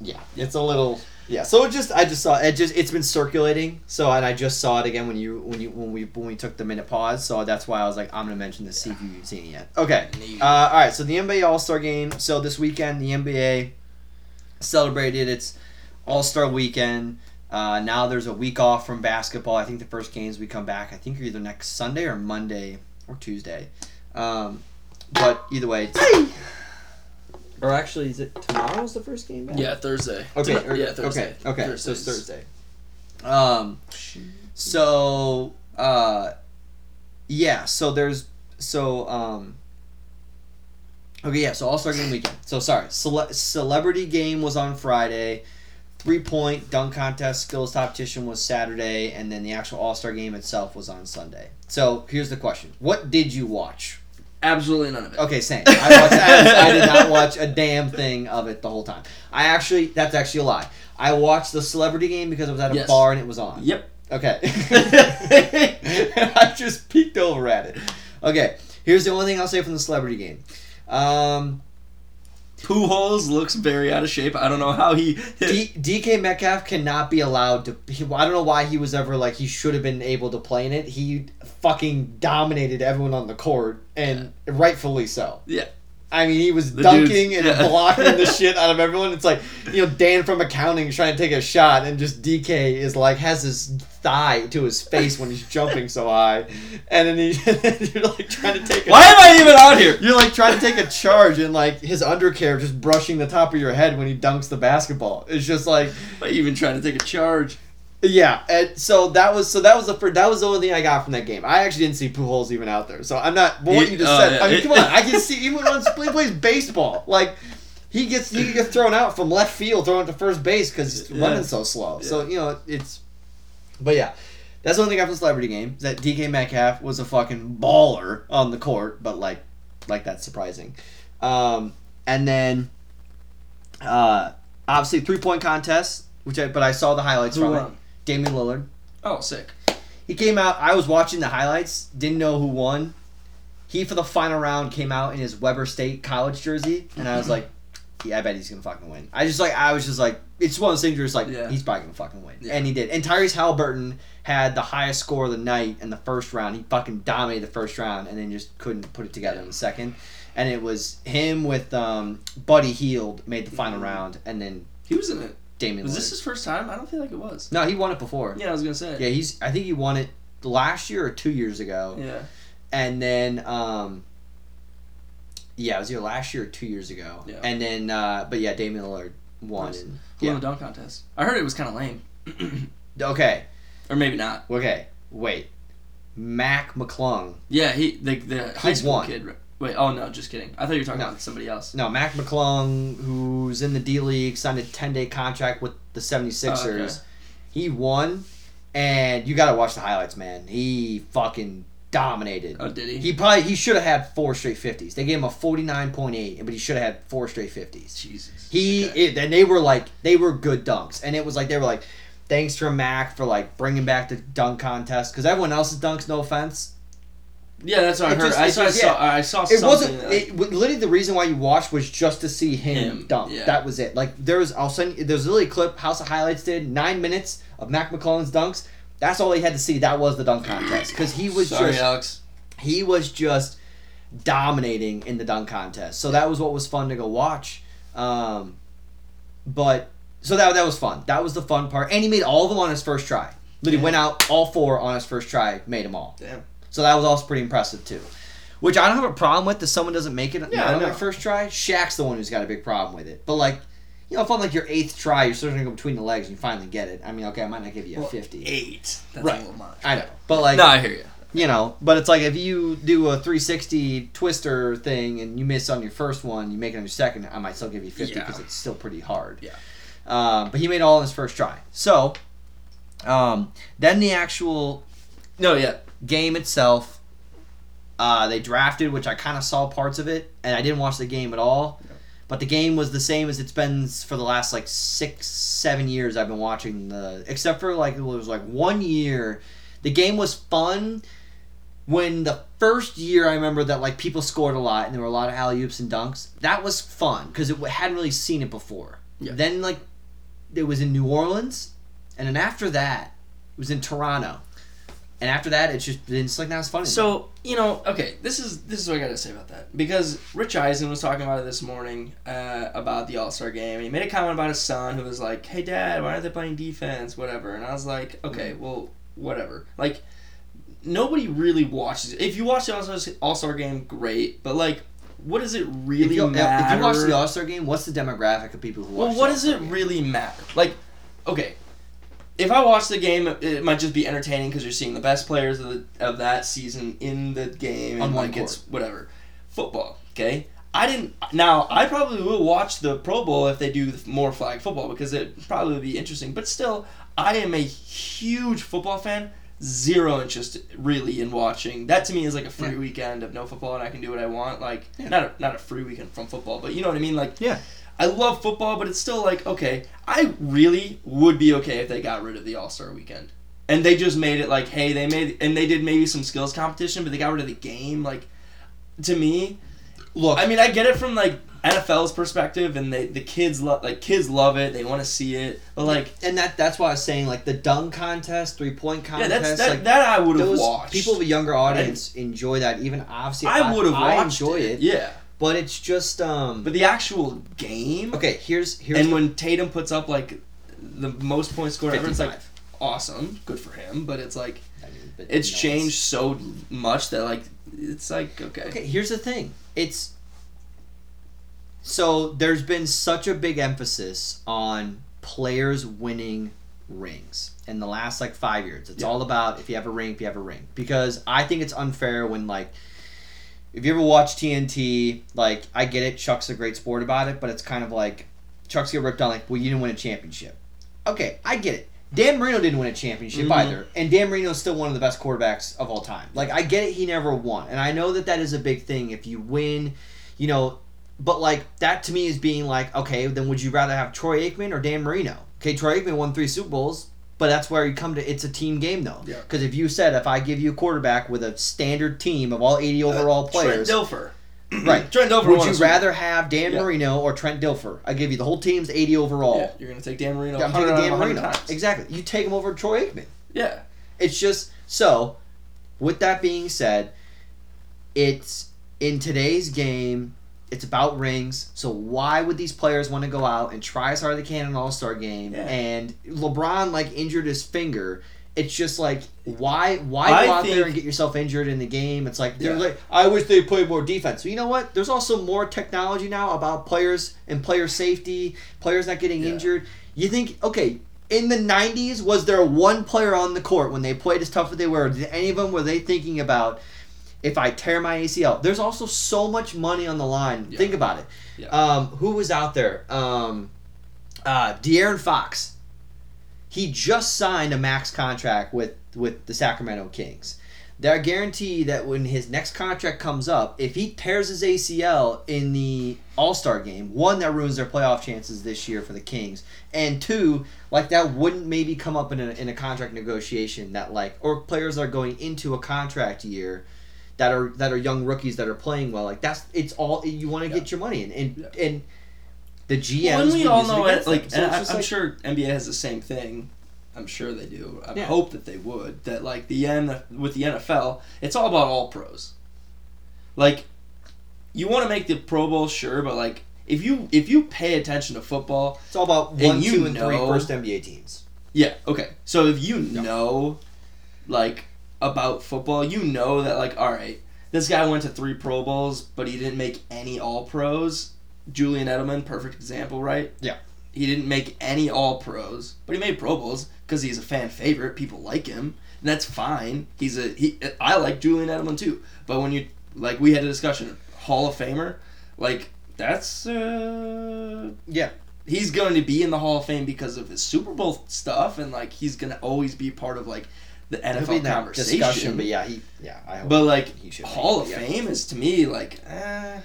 Yeah, it's a little. Yeah, so it just I just saw it just it's been circulating. So and I just saw it again when you when you when we when we took the minute pause. So that's why I was like I'm gonna mention this. See if you've seen it yet. Okay. Uh, all right. So the NBA All Star Game. So this weekend the NBA celebrated its All Star Weekend. Uh, now there's a week off from basketball. I think the first games we come back. I think are either next Sunday or Monday or Tuesday. Um, but either way, it's- or actually, is it tomorrow's the first game back? yeah Thursday. Okay. Or- yeah Thursday. Okay. Okay. So it's Thursday. Um. So. Uh. Yeah. So there's. So. Um. Okay. Yeah. So All Star Game weekend. So sorry. Cele- celebrity game was on Friday. Three point dunk contest skills competition was Saturday, and then the actual All Star game itself was on Sunday. So here's the question: What did you watch? Absolutely none of it. Okay, same. I, watched, I, I did not watch a damn thing of it the whole time. I actually, that's actually a lie. I watched the celebrity game because it was at a Yes. bar and it was on. Yep. Okay. I just peeked over at it. Okay, here's the only thing I'll say from the celebrity game. Um, Pujols looks very out of shape. I don't know how he. D- DK Metcalf cannot be allowed to. He, I don't know why he was ever like he should have been able to play in it. He fucking dominated everyone on the court, and rightfully so. Yeah. I mean, he was The dunking dude's- and yeah. blocking the shit out of everyone. It's like you know Dan from accounting is trying to take a shot, and just DK is like has his thigh to his face when he's jumping so high, and then he you're like trying to take. A, Why am I even out here? You're like trying to take a charge, and like his undercarriage just brushing the top of your head when he dunks the basketball. It's just like. You even trying to take a charge? Yeah, and so that was so that was the first, that was the only thing I got from that game. I actually didn't see Pujols even out there, so I'm not. But what He- you just oh, said, yeah, I mean, it- come on, I can see even when he plays baseball. Like he gets he gets thrown out from left field, thrown to first base because he's Yeah. running so slow. So you know it's, but yeah, that's the only thing I got from the celebrity game. is That DK Metcalf was a fucking baller on the court, but like, like that's surprising. Um, and then, uh, obviously three point contest, which I but I saw the highlights Who from it. Damian Lillard. Oh, sick. He came out. I was watching the highlights. Didn't know who won. He for the final round came out in his Weber State college jersey, and I was like, "Yeah, I bet he's gonna fucking win." I just like I was just like, it's one of those things where it's like Yeah. he's probably gonna fucking win, Yeah. and he did. And Tyrese Haliburton had the highest score of the night in the first round. He fucking dominated the first round, and then just couldn't put it together in the second. And it was him with um, Buddy Hield made the final Mhm. round, and then He was in it. Damian. Was Lillard. this his first time? I don't feel like it was. No, he won it before. Yeah, I was gonna say. Yeah, he's. I think he won it last year or two years ago. Yeah. and then um yeah, it was either last year or two years ago. Yeah. And then uh but yeah, Damian Lillard won Nice. and Who yeah. won the dunk contest? I heard it was kind of lame. Okay. or maybe not. Okay. Wait. Mac McClung. Yeah, he the the high school won. kid. Wait, oh no, just kidding. I thought you were talking No. about somebody else. No, Mac McClung, who's in the D League, signed a 10 day contract with the 76ers. Oh, okay. He won, and you got to watch the highlights, man. He fucking dominated. Oh, did he? He probably he should have had four straight 50s. They gave him a 49.8, but he should have had four straight 50s. Jesus. He Okay. it, and they were like they were good dunks, and it was like they were like, thanks for Mac for like bringing back the dunk contest because everyone else's dunks, no offense, Yeah, that's what I heard. just- I saw. just- I saw. I saw it wasn't. that- It, literally, the reason why you watched was just to see him, Him, dunk. yeah. That was it. Like there was, I'll send. you There's literally a clip House of Highlights did nine minutes of Mac McClung's dunks. That's all he had to see. That was the dunk contest because he was Sorry, just Alex. he was just dominating in the dunk contest. So that was what was fun to go watch. Um, but so that that was fun. That was the fun part, and he made all of them on his first try. Literally Yeah. went out all four on his first try, made them all. Damn. So that was also pretty impressive too. Which I don't have a problem with if someone doesn't make it Yeah, on I their first try. Shaq's the one who's got a big problem with it. But like, you know, if on like your eighth try, you're starting to go between the legs and you finally get it. I mean, okay, I might not give you a Well, fifty. Eight. That's Right. a little much. I know, but like, no, I hear you. you know, but it's like if you do a 360 twister thing and you miss on your first one, you make it on your second, I might still give you 50 Yeah. because it's still pretty hard. Yeah. Um, but he made all on his first try. So, um, then the actual No, yeah. Game itself, uh, they drafted, which I kind of saw parts of it, and I didn't watch the game at all. Yeah. But the game was the same as it's been for the last like six, seven years I've been watching the. Except for like it was like one year, the game was fun. When the first year I remember that like people scored a lot and there were a lot of alley oops and dunks, that was fun because it hadn't really seen it before. Yeah. Then like, it was in New Orleans, and then after that, it was in Toronto. And after that, it's just it's like not as funny. So you know, okay, this is this is what I gotta say about that because Rich Eisen was talking about it this morning uh, about the All Star game. He made a comment about his son who was like, "Hey, Dad, why aren't they playing defense? Whatever." And I was like, "Okay, well, whatever." Like nobody really watches. it. If you watch the All Star game, great, but like, what does it really if you, matter? if you watch the All Star game, what's the demographic of people who watch? It? Well, what does it game? really matter? Like, okay, if I watch the game, it might just be entertaining because you're seeing the best players of, the, of that season in the game, On like it's whatever. Football, okay. I didn't. Now I probably will watch the Pro Bowl if they do more flag football because it probably would be interesting. But still, I am a huge football fan. Zero interest really in watching. That to me is like a free Yeah. weekend of no football and I can do what I want. Like Yeah. not a, not a free weekend from football, but you know what I mean. Like Yeah. I love football, but it's still like okay. I really would be okay if they got rid of the All Star Weekend, and they just made it like, hey, they made and they did maybe some skills competition, but they got rid of the game. Like, to me, Look, I mean, I get it from like NFL's perspective, and they the kids love like kids love it. They want to see it, but like, and that that's why I was saying like the dunk contest, three point contest, yeah, that's that like that I would have watched. people of a younger audience enjoy that. Even obviously, I would have I watched enjoy it. it, yeah. but it's just um. But the actual game, okay, here's here's and the- when Tatum puts up like the most points scored ever, it's like awesome, good for him. But it's like I mean, but it's changed so much that like it's like okay, Okay, here's the thing. It's so there's been such a big emphasis on players winning rings in the last like five years. It's Yeah. all about if you have a ring, if you have a ring. Because I think it's unfair when like if you ever watch TNT, like I get it, Chuck's a great sport about it, but it's kind of like Chuck's get ripped on like, well, you didn't win a championship. Okay, I get it. Dan Marino didn't win a championship Mhm. either, and Dan Marino is still one of the best quarterbacks of all time. Like I get it, he never won, and I know that that is a big thing. If you win, you know, but like that to me is being like, okay, then would you rather have Troy Aikman or Dan Marino? Okay, Troy Aikman won three Super Bowls, but that's where you come to. It's a team game though, Yeah. because if you said if I give you a quarterback with a standard team of all eighty uh, overall players, Trent Dilfer. right? Trent Dilfer. Would you rather have Dan Yeah. Marino or Trent Dilfer? I give you the whole team's 80 overall. Yeah, you're gonna take Dan Marino. I'm taking Dan Marino. times. Exactly. You take him over Troy Aikman. Yeah. It's just so. With that being said, it's in today's game. It's about rings. So why would these players want to go out and try as hard as they can in an All Star game? Yeah. And LeBron like injured his finger. It's just like why why I go out there and get yourself injured in the game? It's like they're Yeah. like I wish they played more defense. You know what? There's also more technology now about players and player safety, players not getting Yeah. injured. You think okay, in the 90s was there one player on the court when they played as tough as they were did any of them were they thinking about if i tear my acl there's also so much money on the line. Yeah. think about it. Yeah. um, who was out there? Um, uh, De'Aaron fox. He just signed a max contract with with the sacramento kings. They're guaranteed that when his next contract comes up, if he tears his ACL in the All Star game, one that ruins their playoff chances this year for the Kings, and two, like that wouldn't maybe come up in a, in a contract negotiation that like or players are going into a contract year that are that are young rookies that are playing well. Like that's it's all you want to Yeah. get your money in, and Yeah. and the GMs. Well, and we all know it. Like, So I, I'm like- sure NBA has the same thing. I'm sure they do. I Yeah. hope that they would. That like the N with the NFL, it's all about all pros. Like, you want to make the Pro Bowl, sure, but like if you if you pay attention to football, it's all about and one, you two, and three know- first NBA teams. yeah, okay. So if you know, like about football, you know that like all right, this guy went to three Pro Bowls, but he didn't make any All Pros. Julian Edelman, perfect example, right? Yeah. He didn't make any All Pros, but he made Pro Bowls because he's a fan favorite. People like him, and that's fine. He's a he. I like Julian Edelman too, but when you like we had a discussion, Hall of Famer, like that's uh Yeah, he's going to be in the Hall of Fame because of his Super Bowl stuff, and like he's going to always be part of like the He'll be NFL conversation. discussion, but yeah, he yeah. I hope But like he should Hall of yeah. Fame is to me like, eh,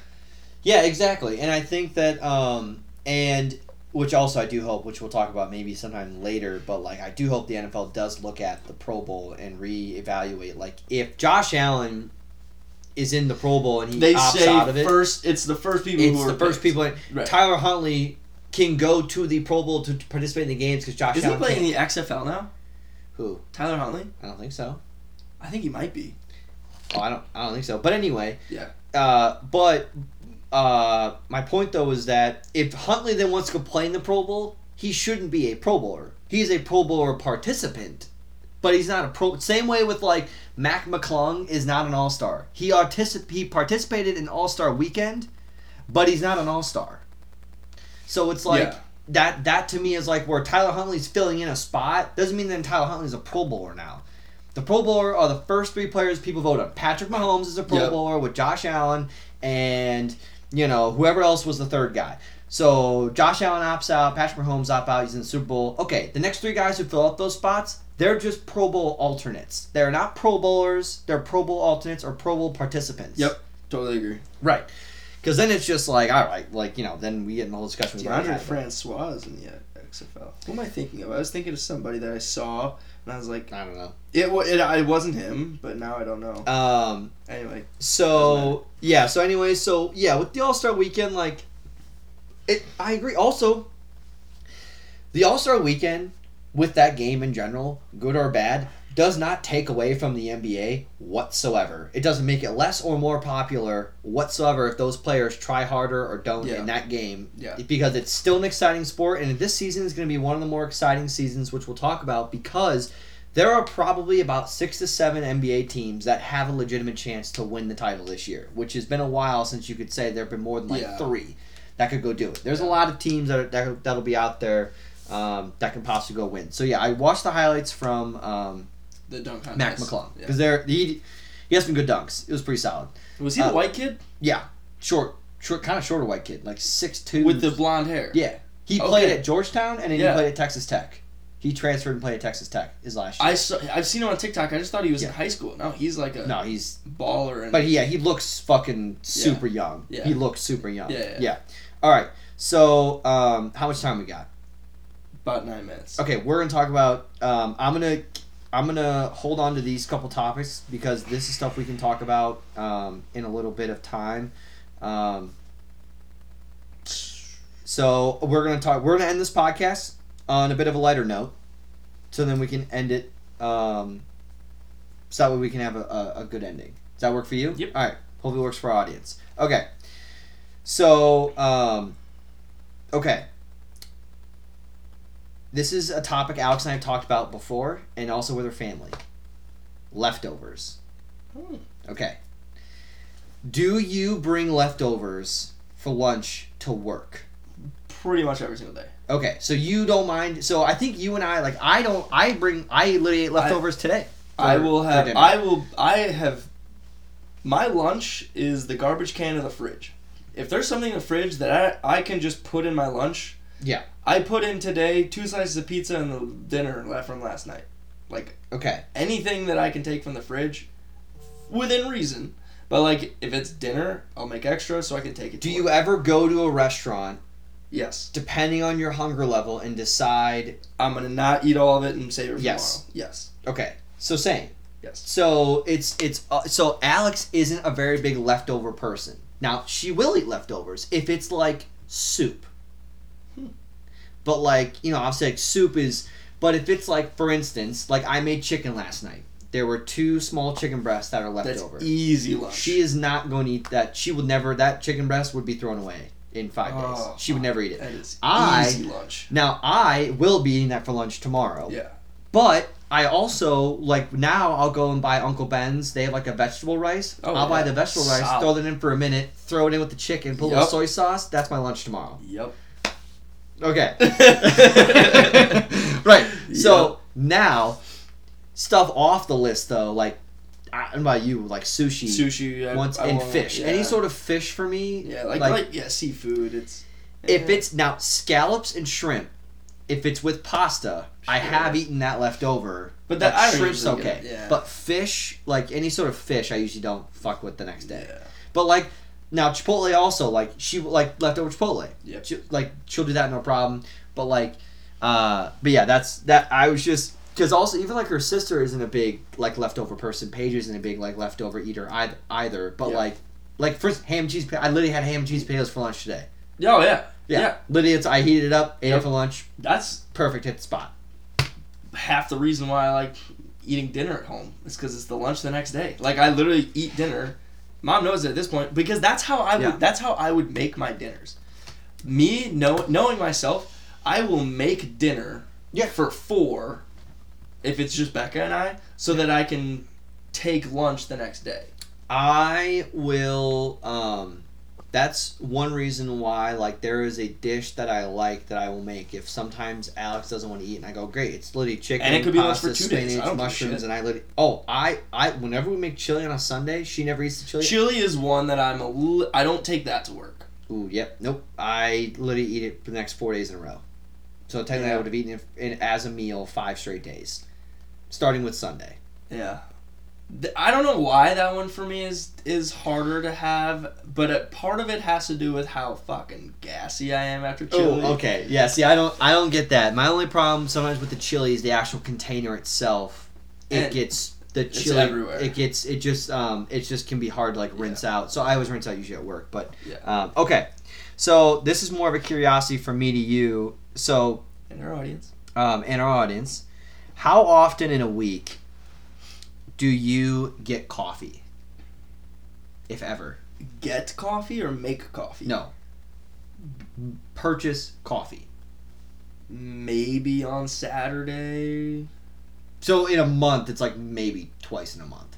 Yeah, exactly. And I think that um and which also I do hope, which we'll talk about maybe sometime later, but like I do hope the NFL does look at the Pro Bowl and reevaluate like if Josh Allen is in the Pro Bowl and he they opts say out of it, first. It's the first people it's who are the first picked. people. In, Right. Tyler Huntley can go to the Pro Bowl to participate in the games because Josh Is he playing in the XFL now? Who? Tyler Huntley? I don't think so. I think he might be. Oh, I don't. I don't think so. But anyway. Yeah. Uh, but uh, my point though is that if Huntley then wants to play in the Pro Bowl, he shouldn't be a Pro Bowler. He's a Pro Bowler participant, but he's not a pro. Same way with like Mac McClung is not an All Star. He articip- He participated in All Star Weekend, but he's not an All Star. So it's like. Yeah. That that to me is like where Tyler Huntley's filling in a spot doesn't mean that Tyler Huntley's a Pro Bowler now. The Pro Bowler are the first three players people vote on. Patrick Mahomes is a Pro Yep. Bowler with Josh Allen and you know whoever else was the third guy. So Josh Allen opts out, Patrick Mahomes opts out. He's in the Super Bowl. Okay, the next three guys who fill out those spots, they're just Pro Bowl alternates. They're not Pro Bowlers. They're Pro Bowl alternates or Pro Bowl participants. Yep. Totally agree. Right. Because then it's just like, all right, like you know, then we get in the whole discussion. already Deondre. Francois is in the XFL. Who am I thinking of? I was thinking of somebody that I saw, and I was like, I don't know. it, it, it wasn't him, but now I don't know. Um, Anyway, So yeah. So anyway, so yeah, with the All Star Weekend, like, it. I agree. Also, the All Star Weekend with that game in general, good or bad, does not take away from the NBA whatsoever. It doesn't make it less or more popular whatsoever if those players try harder or don't Yeah. in that game. Yeah. Because it's still an exciting sport, and this season is going to be one of the more exciting seasons, which we'll talk about because. There are probably about six to seven NBA teams that have a legitimate chance to win the title this year, which has been a while since you could say there have been more than like Yeah. three that could go do it. There's a lot of teams that, are, that that'll be out there um, that can possibly go win. So yeah, I watched the highlights from um, the dunk contest. Mac McClung because they're he He has some good dunks. It was pretty solid. Was he Uh, the white kid Yeah, short, short, kind of shorter white kid, like six two with the blonde hair? Yeah, he Okay. played at Georgetown and then Yeah. he played at Texas Tech. He transferred and played at Texas Tech his last year. I saw. I've seen him on TikTok. I just thought he was in high school. No, he's like a no, he's baller. And but yeah, he looks fucking super young. Yeah. He looks super young. Yeah, yeah. All right. So, um, how much time we got? About nine minutes. Okay, we're gonna talk about. Um, I'm gonna, I'm gonna hold on to these couple topics because this is stuff we can talk about um, in a little bit of time. Um, so we're gonna talk. We're gonna end this podcast on a bit of a lighter note, so then we can end it. Um, so that way we can have a, a, a good ending. Does that work for you? Yep. All right. Hopefully, it works for our audience. Okay. So, um, okay. This is a topic Alex and I have talked about before, and also with her family. Leftovers. Hmm. Okay. Do you bring leftovers for lunch to work? Pretty much every single day. Okay, so you don't mind. So I think you and I like I don't. I bring. I literally ate leftovers today. I will have. I will. I have. My lunch is the garbage can of the fridge. If there's something in the fridge that I, I can just put in my lunch, Yeah. I put in today two slices of pizza and the dinner left from last night. Like Okay. anything that I can take from the fridge, within reason. But like if it's dinner, I'll make extra so I can take it. Do to you work. ever go to a restaurant Yes. depending on your hunger level and decide? I'm gonna not eat all of it and save it for Yes. tomorrow. Yes. Okay. So same. Yes. So it's it's uh, so Alex isn't a very big leftover person. Now she will eat leftovers if it's like soup. But like you know, obviously like soup is. But if it's like, for instance, like I made chicken last night. There were two small chicken breasts that are left That's over. easy lunch. She is not going to eat that. She would never. That chicken breast would be thrown away in five Oh, days. She would never eat it. That is I- easy lunch. Now I will be eating that for lunch tomorrow. Yeah. But I also like now I'll go and buy Uncle Ben's. They have like a vegetable rice. Oh, I'll buy the vegetable rice, Solid. throw it in for a minute, throw it in with the chicken, put a little soy sauce. That's my lunch tomorrow. Yep. Okay. right. So Yup. now, stuff off the list though, like I don't know about you, like sushi, Sushi. Once I and fish. yeah. Any sort of fish for me. Yeah, like, like yeah, seafood. It's if yeah. it's now scallops and shrimp. If it's with pasta, I have eaten that left over. But that- shrimp's okay. get. But fish, like any sort of fish, I usually don't fuck with the next day. But like now Chipotle also like she like leftover Chipotle. Yep. She, like she'll do that no problem. But like, uh, but yeah, that's that. I was just because also even like her sister isn't a big like leftover person. Paige isn't a big like leftover eater either. Either, but Yeah. like like first ham and cheese. I literally had ham and cheese potatoes for lunch today. Oh yeah. Yeah, Yeah. literally, it's I heated it up, ate Yep. it for lunch. That's Perfect, hit the spot. half the reason why I like eating dinner at home. Is because it's the lunch the next day. Like I literally eat dinner. Mom knows it at this point because that's how I would. Yeah. That's how I would make my dinners. Me know, knowing myself, I will make dinner Yeah. for four, if it's just Becca and I, so that I can take lunch the next day. I will. Um, that's one reason why. Like, there is a dish that I like that I will make. If sometimes Alex doesn't want to eat, and I go, great, it's literally chicken, And it could be pasta, for two spinach, I don't give a mushrooms, and I literally. Oh, I, I. Whenever we make chili on a Sunday, she never eats the chili. Chili is one that I'm a. Li- I don't take that to work. Ooh, yep, nope. I literally eat it for the next four days in a row. So technically, I would have eaten it as a meal five straight days, starting with Sunday. Yeah. I don't know why that one for me is is harder to have, but a part of it has to do with how fucking gassy I am after chili. Oh, okay. Yeah. See, I don't, I don't get that. My only problem sometimes with the chili is the actual container itself. It And gets the it's chili. everywhere. It gets, it just, um, it just can be hard to like rinse out. So I always rinse out usually at work. But Yeah. um, okay. So this is more of a curiosity from me to you. So In our audience. um, and our audience, how often in a week do you get coffee? If ever. Get coffee or make coffee? No. Purchase coffee. Maybe on Saturday. So in a month, it's like maybe twice in a month.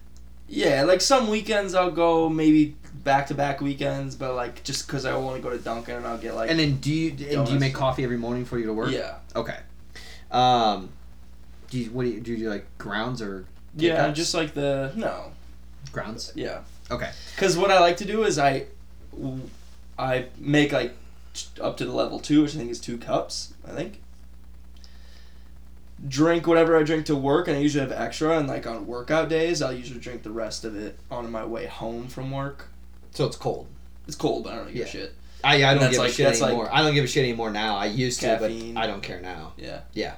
Yeah, like some weekends I'll go maybe back to back weekends, but like just because I want to go to Dunkin' and I'll get like And then do you and do you make coffee every morning for you to work? yeah Okay. Um, do you what do you do? You do like grounds or yeah K-cups? just like the no Grounds. Yeah. Okay. Because what I like to do is I, I make like t- up to the level two, which I think is two cups. I think. Drink whatever I drink to work, and I usually have extra. And like on workout days, I'll usually drink the rest of it on my way home from work. So it's cold. It's cold, but I don't give Yeah. a shit. I, I don't That's give like- a shit that's like- anymore. I don't give a shit anymore now. I used to, Caffeine. but I don't care now. Yeah. Yeah.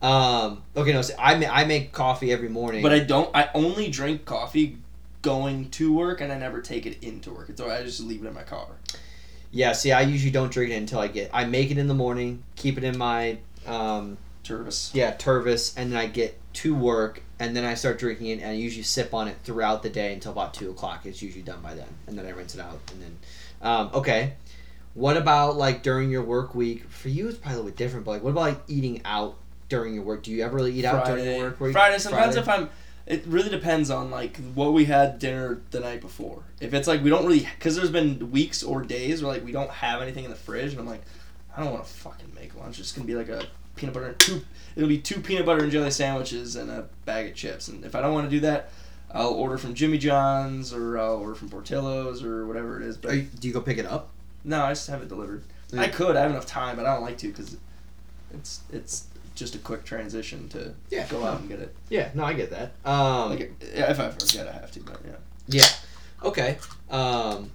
Um, okay, no, so I, ma- I make coffee every morning. But I don't. I only drink coffee going to work, and I never take it into work. So I just leave it in my car. yeah, see, I usually don't drink it until I get. I make it in the morning, keep it in my um, Tervis. yeah Tervis, and then I get to work, and then I start drinking it, and I usually sip on it throughout the day until about two o'clock. It's usually done by then, and then I rinse it out, and then um, okay. What about like during your work week? For you, it's probably a little bit different. But like, what about like eating out during your work? Do you ever really eat out during your work week? Friday. Sometimes Friday? if I'm, it really depends on like what we had dinner the night before. If it's like we don't really, because there's been weeks or days where like we don't have anything in the fridge, and I'm like, I don't want to fucking make lunch. It's gonna be like a peanut butter and two. It'll be two peanut butter and jelly sandwiches and a bag of chips. And if I don't want to do that, I'll order from Jimmy John's or I'll order from Portillo's or whatever it is. But you, do you go pick it up? no, I just have it delivered. Yeah. I could. I have enough time, but I don't like to because it's it's just a quick transition to Yeah. go out and get it. Yeah, no, I get that. Um, Like yeah, if I forget, I have to. But yeah. yeah, okay. Um,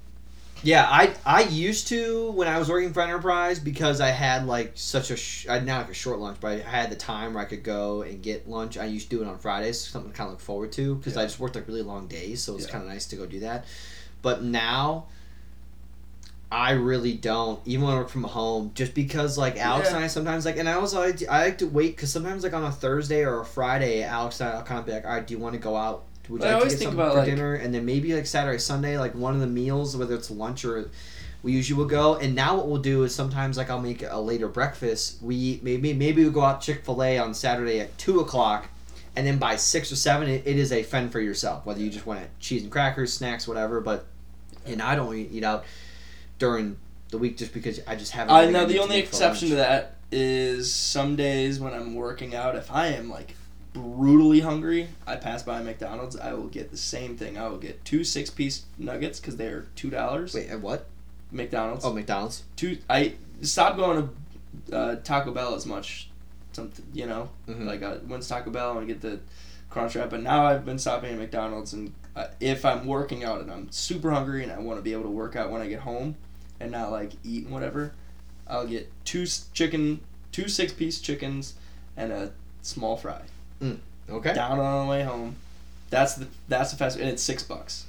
yeah, I I used to when I was working for Enterprise because I had like such a sh- I not like a short lunch, but I had the time where I could go and get lunch. I used to do it on Fridays, something to kind of look forward to because I just worked like really long days, so it's Yeah. kind of nice to go do that. But now. I really don't even when I work from home just because like Alex Yeah. and I sometimes like and I was like I like to wait because sometimes like on a Thursday or a Friday Alex and I'll kind of be like all right do you want to go out? Would you I like to get think something about, for like- dinner? And then maybe like Saturday Sunday like one of the meals whether it's lunch or we usually will go. And now what we'll do is sometimes like I'll make a later breakfast. We maybe maybe we go out Chick Fil A on Saturday at two o'clock and then by six or seven it, it is a fend for yourself whether you just want cheese and crackers snacks whatever but and I don't eat out during the week just because I just haven't. I know the only exception to that is some days when I'm working out. If I am like brutally hungry, I pass by McDonald's. I will get the same thing. I will get two six piece nuggets because they're two dollars. Wait, and what? McDonald's. Oh, McDonald's. two. I stopped going to uh, Taco Bell as much. Something you know, Mhm. like I went to Taco Bell and get the crunch wrap. But now I've been stopping at McDonald's, and uh, if I'm working out and I'm super hungry and I want to be able to work out when I get home, and not like eat and whatever, I'll get two chicken, two six piece chickens, and a small fry. Okay. Down on the way home. That's the that's the fast and it's six bucks.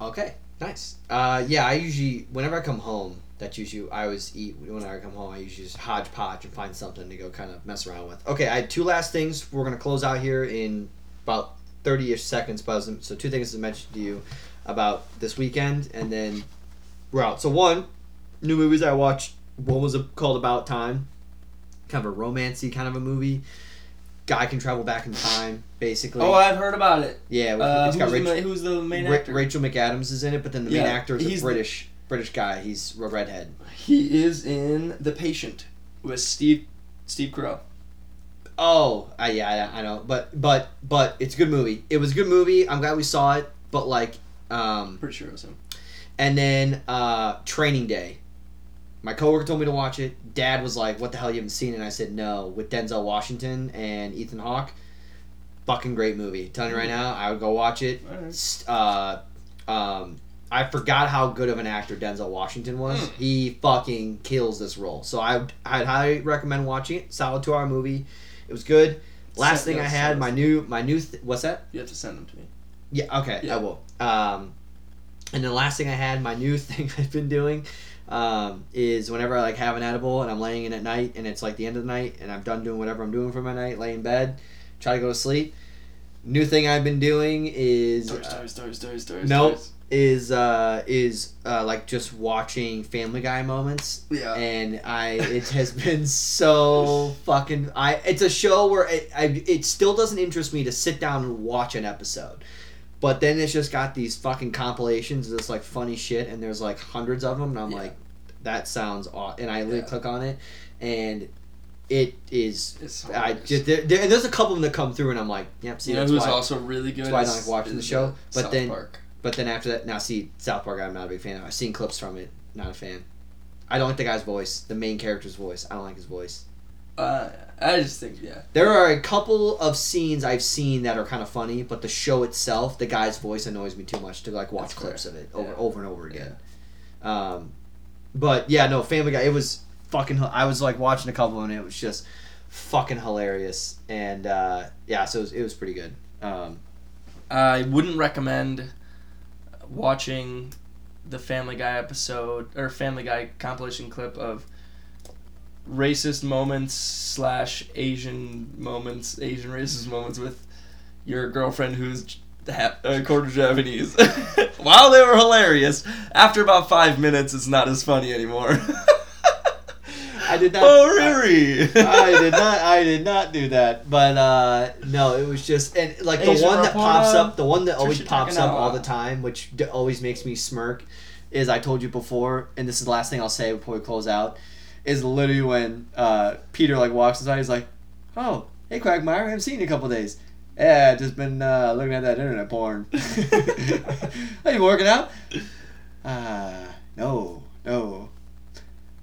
Okay. Nice. Uh, yeah, I usually whenever I come home, that's usually I always eat when I come home. I usually just hodgepodge and find something to go kind of mess around with. Okay, I had two last things. We're gonna close out here in about thirty-ish seconds. But so two things to mention to you about this weekend, and then out. So one, new movies I watched. One was a, called About Time, kind of a romancy kind of a movie. Guy can travel back in time, basically. Oh, I've heard about it. yeah, Uh, it's who's, got the, Rachel, ma- who's the main Ra- actor? Rachel McAdams is in it, but then the main actor is a he's the- British British guy. He's a redhead. He is in The Patient with Steve Steve Carell. Oh, uh, yeah, I, I know, but but but it's a good movie. It was a good movie. I'm glad we saw it. But like, um, Pretty sure it was him. And then uh, Training Day. My coworker told me to watch it. Dad was like, "What the hell? You haven't seen it?" And I said, "No." With Denzel Washington and Ethan Hawke, fucking great movie. telling you right now, I would go watch it. Alright. S- Uh, um, I forgot how good of an actor Denzel Washington was. Mm. He fucking kills this role. So I I'd highly recommend watching it. Solid two hour movie. It was good. Last Send thing I had my new my new th- what's that? You have to send them to me. Yeah, okay, Yeah. I will. Um, and the last thing I had, my new thing I've been doing, um, is whenever I like have an edible and I'm laying in at night and it's like the end of the night and I'm done doing whatever I'm doing for my night, lay in bed, try to go to sleep. New thing I've been doing is uh, stories. nope. is uh, is uh, like just watching Family Guy moments Yeah. and I it has been so fucking I it's a show where it I, it still doesn't interest me to sit down and watch an episode. But then it's just got these fucking compilations of this like funny shit and there's like hundreds of them and I'm Yeah. like that sounds aw and I literally Yeah. click on it and it is. It's I just there, there, there's a couple of them that come through, and I'm like, yep. See, you know who's why. also really good? that's why I don't like watching the show, uh, but South then- Park. But then after that, now see South Park, I'm not a big fan of. I've seen clips from it, not a fan. I don't like the guy's voice, the main character's voice. I don't like his voice. Uh, I just think yeah. There are a couple of scenes I've seen that are kind of funny, but the show itself, the guy's voice annoys me too much to like watch That's clips fair. of it over Yeah. over and over again. Um, but yeah, no, Family Guy. It was fucking. I was like watching a couple and it was just fucking hilarious, and uh, yeah, so it was, it was pretty good. Um, I wouldn't recommend watching the Family Guy episode or Family Guy compilation clip of racist moments slash Asian moments, Asian racist moments with your girlfriend who's ha- a quarter Japanese. While they were hilarious, after about five minutes, it's not as funny anymore. I did not- Oh, Riri. I did not. I did not do that. But uh, no, it was just and like the Asian one that pops up, the one that always pops up all the time, which d- always makes me smirk, is I told you before, and this is the last thing I'll say before we close out, is literally when uh, Peter like walks inside, he's like, "Oh, hey Quagmire, I haven't seen you in a couple days." Yeah, just been uh, looking at that internet porn. Are you working out? Uh, no, no.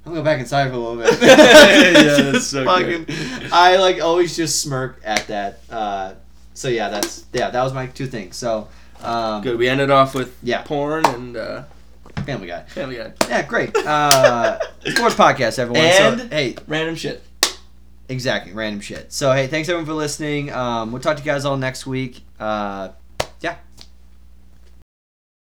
I'm gonna go back inside for a little bit. Yeah, that's so fucking. I like always just smirk at that. Uh, so yeah, that's yeah, that was my two things. So, um, Good. We ended off with Yeah. porn and uh, Family Guy. Family Guy. Yeah, great. Uh, sports podcast, everyone. So, And- hey, Random shit. exactly, random shit. So hey, thanks everyone for listening. Um, we'll talk to you guys all next week. Uh,